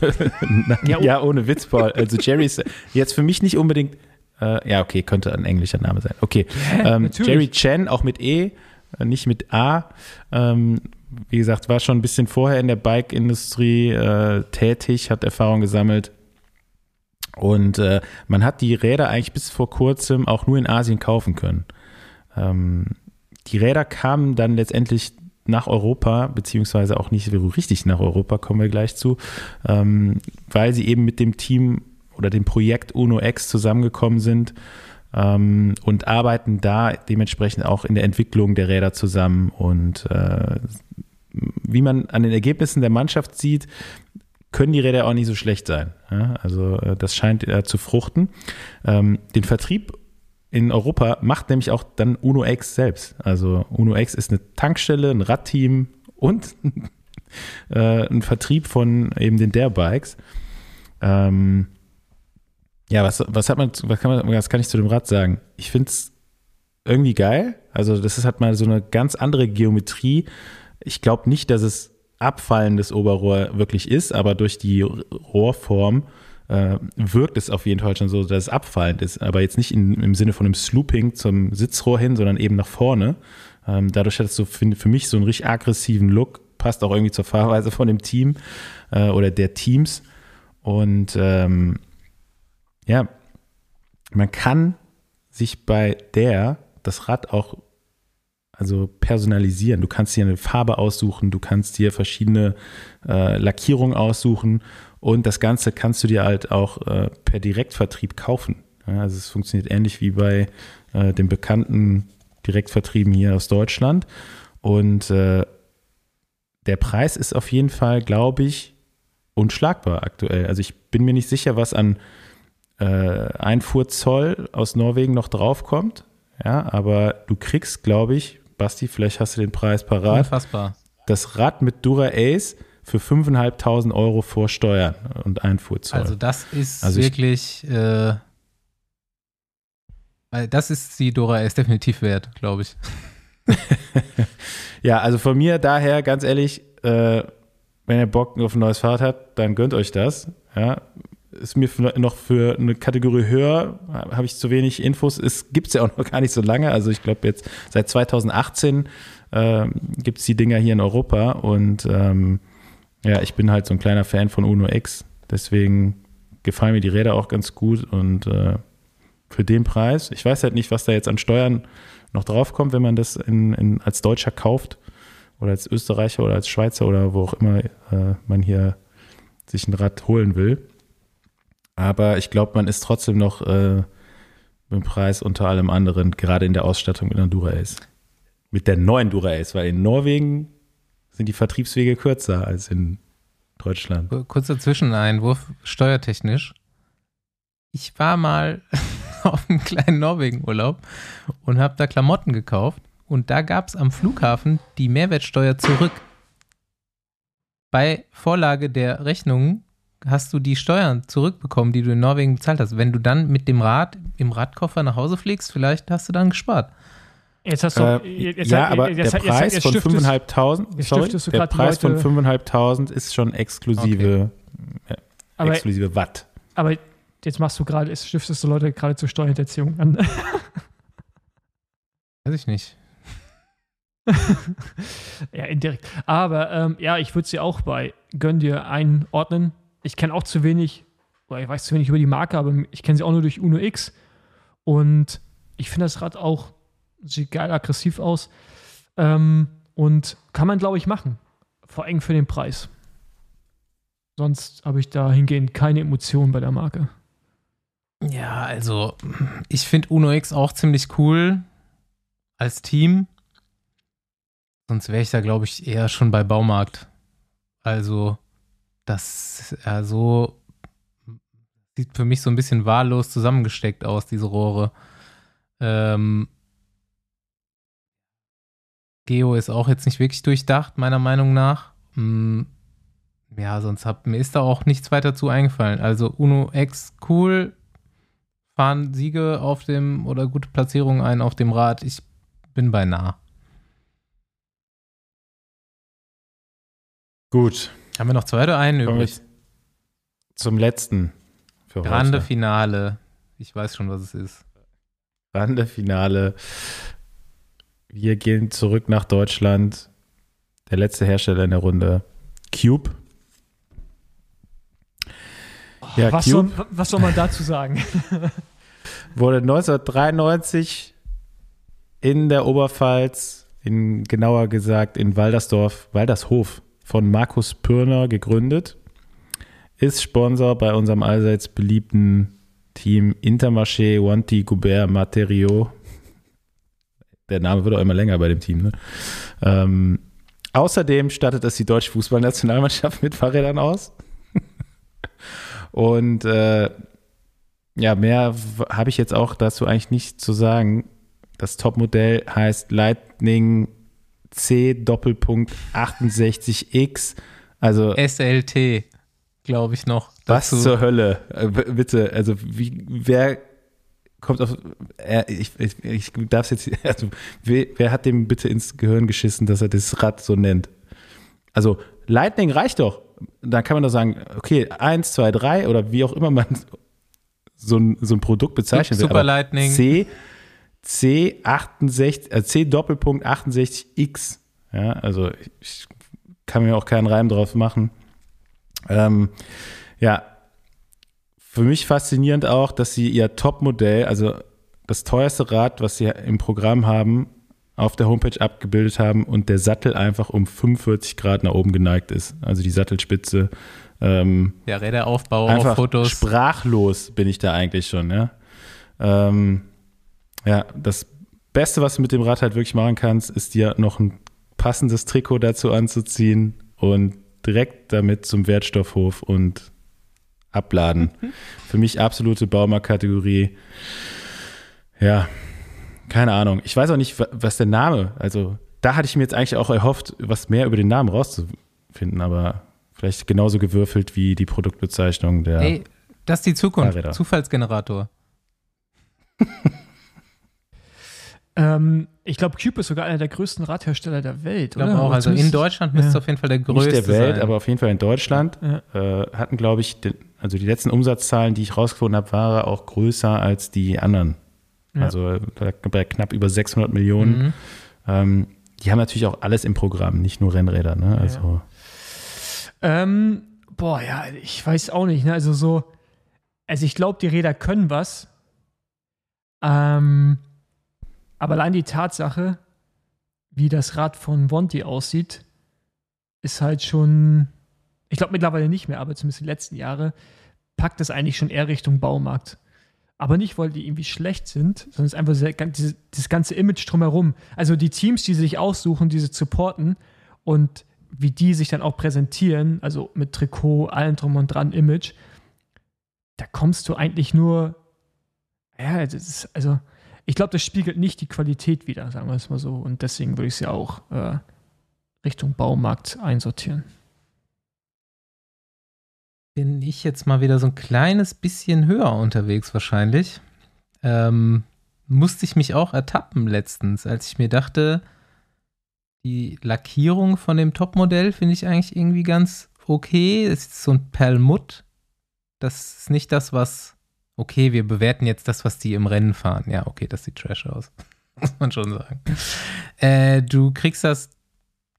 Ja, ja, oh. ohne Witz, Paul. Also Jerry ist jetzt für mich nicht unbedingt, äh, ja, okay, könnte ein englischer Name sein. Okay. Ähm, natürlich. Jerry Chen, auch mit E, äh, nicht mit A. Ähm, wie gesagt, war schon ein bisschen vorher in der Bike-Industrie äh, tätig, hat Erfahrung gesammelt. Und äh, man hat die Räder eigentlich bis vor kurzem auch nur in Asien kaufen können. Ähm, die Räder kamen dann letztendlich nach Europa, beziehungsweise auch nicht richtig nach Europa, kommen wir gleich zu, ähm, weil sie eben mit dem Team oder dem Projekt Uno X zusammengekommen sind ähm, und arbeiten da dementsprechend auch in der Entwicklung der Räder zusammen. Und äh, wie man an den Ergebnissen der Mannschaft sieht, können die Räder auch nicht so schlecht sein. Ja, also äh, das scheint äh, zu fruchten. Ähm, den Vertrieb in Europa macht nämlich auch dann Uno X selbst. Also Uno X ist eine Tankstelle, ein Radteam und äh, ein Vertrieb von eben den Dare Bikes. Ähm, ja, was, was hat man, was kann man, was kann ich zu dem Rad sagen? Ich finde es irgendwie geil. Also das ist halt mal so eine ganz andere Geometrie. Ich glaube nicht, dass es abfallendes Oberrohr wirklich ist, aber durch die Rohrform äh, wirkt es auf jeden Fall schon so, dass es abfallend ist, aber jetzt nicht in, im Sinne von einem Slooping zum Sitzrohr hin, sondern eben nach vorne. Ähm, dadurch hat es so für, für mich so einen richtig aggressiven Look, passt auch irgendwie zur Fahrweise von dem Team äh, oder der Teams. Und ähm, ja, man kann sich bei der das Rad auch also personalisieren. Du kannst dir eine Farbe aussuchen, du kannst dir verschiedene äh, Lackierungen aussuchen und das Ganze kannst du dir halt auch äh, per Direktvertrieb kaufen. Ja, also es funktioniert ähnlich wie bei äh, dem bekannten Direktvertrieben hier aus Deutschland. Und äh, der Preis ist auf jeden Fall, glaube ich, unschlagbar aktuell. Also ich bin mir nicht sicher, was an äh, Einfuhrzoll aus Norwegen noch draufkommt. Ja, aber du kriegst, glaube ich, Basti, vielleicht hast du den Preis parat, Unfassbar. das Rad mit Dura Ace für 5.500 Euro vor Steuern und Einfuhrzoll. Also das ist Also ich- wirklich, äh, weil das ist die Dora ist definitiv wert, glaube ich. ja, also von mir daher ganz ehrlich, äh, wenn ihr Bock auf ein neues Fahrrad habt, dann gönnt euch das. Ja, ist mir noch für eine Kategorie höher, habe ich zu wenig Infos. Es gibt es ja auch noch gar nicht so lange. Also ich glaube jetzt seit 2018 äh, gibt es die Dinger hier in Europa und ähm, ja, ich bin halt so ein kleiner Fan von Uno X. Deswegen gefallen mir die Räder auch ganz gut und äh, für den Preis, ich weiß halt nicht, was da jetzt an Steuern noch draufkommt, wenn man das in, in, als Deutscher kauft oder als Österreicher oder als Schweizer oder wo auch immer äh, man hier sich ein Rad holen will. Aber ich glaube, man ist trotzdem noch äh, mit dem Preis unter allem anderen, gerade in der Ausstattung mit einer Dura Ace. Mit der neuen Dura Ace, weil in Norwegen sind die Vertriebswege kürzer als in Deutschland. Kurzer Zwischeneinwurf, steuertechnisch. Ich war mal auf einem kleinen Norwegen-Urlaub und habe da Klamotten gekauft und da gab es am Flughafen die Mehrwertsteuer zurück. Bei Vorlage der Rechnungen hast du die Steuern zurückbekommen, die du in Norwegen bezahlt hast. Wenn du dann mit dem Rad im Radkoffer nach Hause fliegst, vielleicht hast du dann gespart. Jetzt hast du. Äh, jetzt, ja, jetzt, aber jetzt, der jetzt, Preis jetzt von stiftest- 5.500, jetzt sorry, der Preis von Leute- 5.500 ist schon exklusive, äh, Aber, exklusive Watt. aber jetzt machst du gerade, jetzt stiftest du Leute gerade zur Steuerhinterziehung an. Weiß ich nicht. ja, indirekt. Aber ähm, ja, ich würde sie auch bei Gönn dir einordnen. Ich kenne auch zu wenig, oder ich weiß zu wenig über die Marke, aber ich kenne sie auch nur durch Uno X. Und ich finde das Rad auch, sieht geil aggressiv aus. Ähm, und kann man, glaube ich, machen. Vor allem für den Preis. Sonst habe ich dahingehend keine Emotionen bei der Marke. Ja, also ich finde Uno X auch ziemlich cool als Team. Sonst wäre ich da, glaube ich, eher schon bei Baumarkt. Also, das ja, so sieht für mich so ein bisschen wahllos zusammengesteckt aus, diese Rohre. Ähm, Geo ist auch jetzt nicht wirklich durchdacht, meiner Meinung nach. Hm, ja, sonst hat, mir ist da auch nichts weiter zu eingefallen. Also Uno X cool, fahren Siege auf dem oder gute Platzierungen ein auf dem Rad. Ich bin bei nah. Gut. Haben wir noch zwei oder einen übrig? zum letzten für Grande heute. Finale. Ich weiß schon, was es ist. Grande Finale. Wir gehen zurück nach Deutschland. Der letzte Hersteller in der Runde. Cube. Ja, was, Cube soll, was soll man dazu sagen? wurde 1993 in der Oberpfalz, in genauer gesagt in Waldersdorf, Waldershof von Markus Pürner gegründet. Ist Sponsor bei unserem allseits beliebten Team Intermarché Wanty Goubert Materio. Der Name wird auch immer länger bei dem Team. Ne? Ähm, außerdem stattet es die deutsche Fußballnationalmannschaft mit Fahrrädern aus. Und äh, ja, mehr habe ich jetzt auch dazu eigentlich nicht zu sagen. Das Topmodell heißt Lightning C Doppelpunkt 68X. Also SLT, glaube ich noch. was dazu. zur Hölle? Äh, bitte, also wie, wer kommt auf, äh, ich, ich, ich darf es jetzt, also wer, wer hat dem bitte ins Gehirn geschissen, dass er das Rad so nennt? Also Lightning reicht doch. Da kann man doch sagen, okay, eins, zwei, drei oder wie auch immer man so ein, so ein Produkt bezeichnen will. Super Lightning. C, C 68, äh, C Doppelpunkt 68X. Ja, also ich kann mir auch keinen Reim drauf machen. Ähm, ja, für mich faszinierend auch, dass sie ihr Topmodell, also das teuerste Rad, was sie im Programm haben, auf der Homepage abgebildet haben und der Sattel einfach um 45 Grad nach oben geneigt ist. Also die Sattelspitze. Ähm, Der Räderaufbau auf einfach Fotos. sprachlos bin ich da eigentlich schon, ja. Ähm, ja, das Beste, was du mit dem Rad halt wirklich machen kannst, ist dir noch ein passendes Trikot dazu anzuziehen und direkt damit zum Wertstoffhof und abladen. Für mich absolute Baumarktkategorie. Ja, keine Ahnung. Ich weiß auch nicht, wa- was der Name, also da hatte ich mir jetzt eigentlich auch erhofft, was mehr über den Namen rauszufinden, aber vielleicht genauso gewürfelt wie die Produktbezeichnung der. Ey, das ist die Zukunft. Fahrräder. Zufallsgenerator. ähm, ich glaube, Cube ist sogar einer der größten Radhersteller der Welt. Ich glaube oder? auch, also in Deutschland müsste es ja. auf jeden Fall der größte nicht der Welt, sein. aber auf jeden Fall in Deutschland. Ja. Äh, hatten, glaube ich, den, also die letzten Umsatzzahlen, die ich rausgefunden habe, waren auch größer als die anderen. Ja. Also äh, bei knapp über 600 Millionen. Mhm. Ähm, die haben natürlich auch alles im Programm, nicht nur Rennräder. Ne? Also Ähm, boah, ja, ich weiß auch nicht. Ne? Also so, also ich glaube, die Räder können was. Ähm, aber allein die Tatsache, wie das Rad von Vonti aussieht, ist halt schon, ich glaube mittlerweile nicht mehr, aber zumindest die letzten Jahre, packt es eigentlich schon eher Richtung Baumarkt. Aber nicht, weil die irgendwie schlecht sind, sondern es ist einfach dieses ganze Image drumherum. Also die Teams, die sich aussuchen, diese supporten und wie die sich dann auch präsentieren, also mit Trikot, allem drum und dran, Image, da kommst du eigentlich nur, ja, das ist, also ich glaube, das spiegelt nicht die Qualität wider, sagen wir es mal so. Und deswegen würde ich sie auch äh, Richtung Baumarkt einsortieren. bin ich jetzt mal wieder so ein kleines bisschen höher unterwegs wahrscheinlich. Ähm, musste ich mich auch ertappen letztens, als ich mir dachte, die Lackierung von dem Topmodell finde ich eigentlich irgendwie ganz okay. Es ist so ein Perlmutt. Das ist nicht das, was. Okay, wir bewerten jetzt das, was die im Rennen fahren. Ja, okay, das sieht trash aus. Muss man schon sagen. Äh, du kriegst das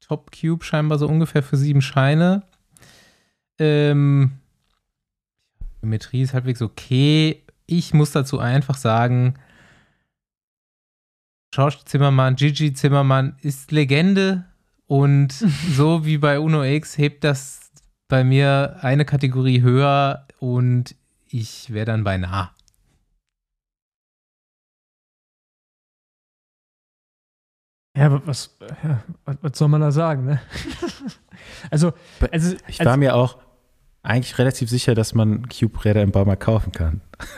Top Cube scheinbar so ungefähr für sieben Scheine. Ähm, Geometrie ist halbwegs okay. Ich muss dazu einfach sagen, George Zimmermann, Gigi Zimmermann ist Legende und so wie bei Uno X hebt das bei mir eine Kategorie höher und ich wäre dann bei nah. Ja, was, ja, was, was soll man da sagen, ne? also, also, ich also war mir auch eigentlich relativ sicher, dass man Cube-Räder im Baumarkt kaufen kann.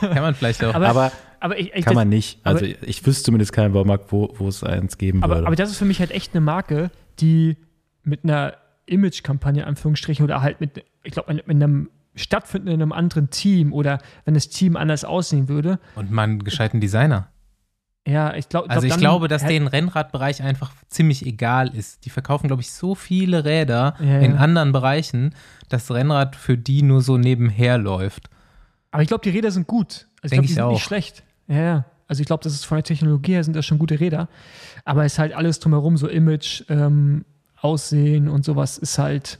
Kann man vielleicht auch. Aber- Aber aber ich, ich Kann das, man nicht. Also aber- ich wüsste zumindest keinen Baumarkt, wo, wo es eins geben aber, würde. aber das ist für mich halt echt eine Marke, die mit einer Image-Kampagne, in Anführungsstrichen, oder halt mit, ich glaube, mit einem stattfinden in einem anderen Team oder wenn das Team anders aussehen würde. Und man einen gescheiten Designer. Ja, ich glaube, Also ich glaube, dass denen Rennradbereich einfach ziemlich egal ist. Die verkaufen, glaube ich, so viele Räder Ja, in ja. anderen Bereichen, dass Rennrad für die nur so nebenher läuft. Aber ich glaube, die Räder sind gut. Also ich Denk glaube, die ich sind auch. nicht schlecht. Ja, ja. Also ich glaube, das ist von der Technologie her sind das schon gute Räder. Aber es ist halt alles drumherum, so Image, ähm, Aussehen und sowas ist halt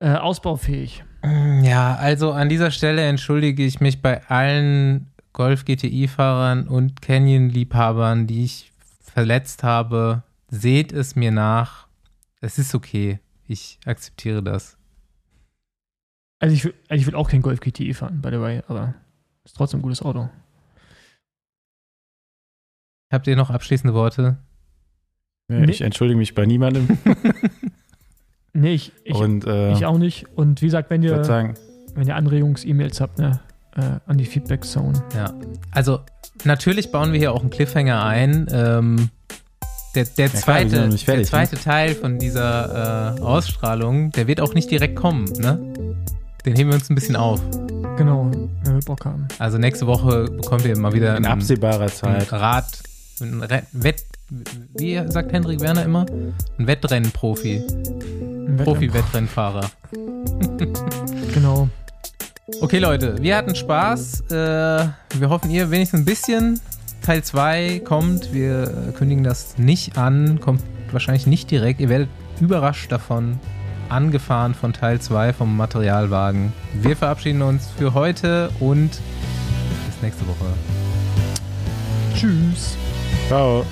äh, ausbaufähig. Ja, also an dieser Stelle entschuldige ich mich bei allen Golf GTI-Fahrern und Canyon-Liebhabern, die ich verletzt habe. Seht es mir nach. Es ist okay. Ich akzeptiere das. Also ich, will- also ich will auch kein Golf GTI fahren, by the way, aber ist trotzdem ein gutes Auto. Habt ihr noch abschließende Worte? Ich entschuldige mich bei niemandem. Nee, ich, ich, und äh, ich auch nicht. Und wie gesagt, wenn ihr, sagen, wenn ihr Anregungs-E-Mails habt, ne, äh, an die Feedback-Zone. Ja. Also, natürlich bauen wir hier auch einen Cliffhanger ein. Ähm, der, der, klar, wir zweite, fertig, der zweite Teil von dieser äh, Ausstrahlung, der wird auch nicht direkt kommen, ne? Den heben wir uns ein bisschen auf. Genau, wenn wir Bock haben. Also nächste Woche bekommt ihr mal wieder in einen, absehbarer einen Zeit. Rad, ein Re- Wett, wie sagt Hendrik Werner immer? Ein Wettrennenprofi, Ein Profi-Wettrennfahrer. Genau. Okay, Leute, wir hatten Spaß. Äh, wir hoffen, ihr wenigstens ein bisschen. Teil 2 kommt. Wir kündigen das nicht an. Kommt wahrscheinlich nicht direkt. Ihr werdet überrascht davon. Angefahren von Teil 2 vom Materialwagen. Wir verabschieden uns für heute und bis nächste Woche. Tschüss. Ciao.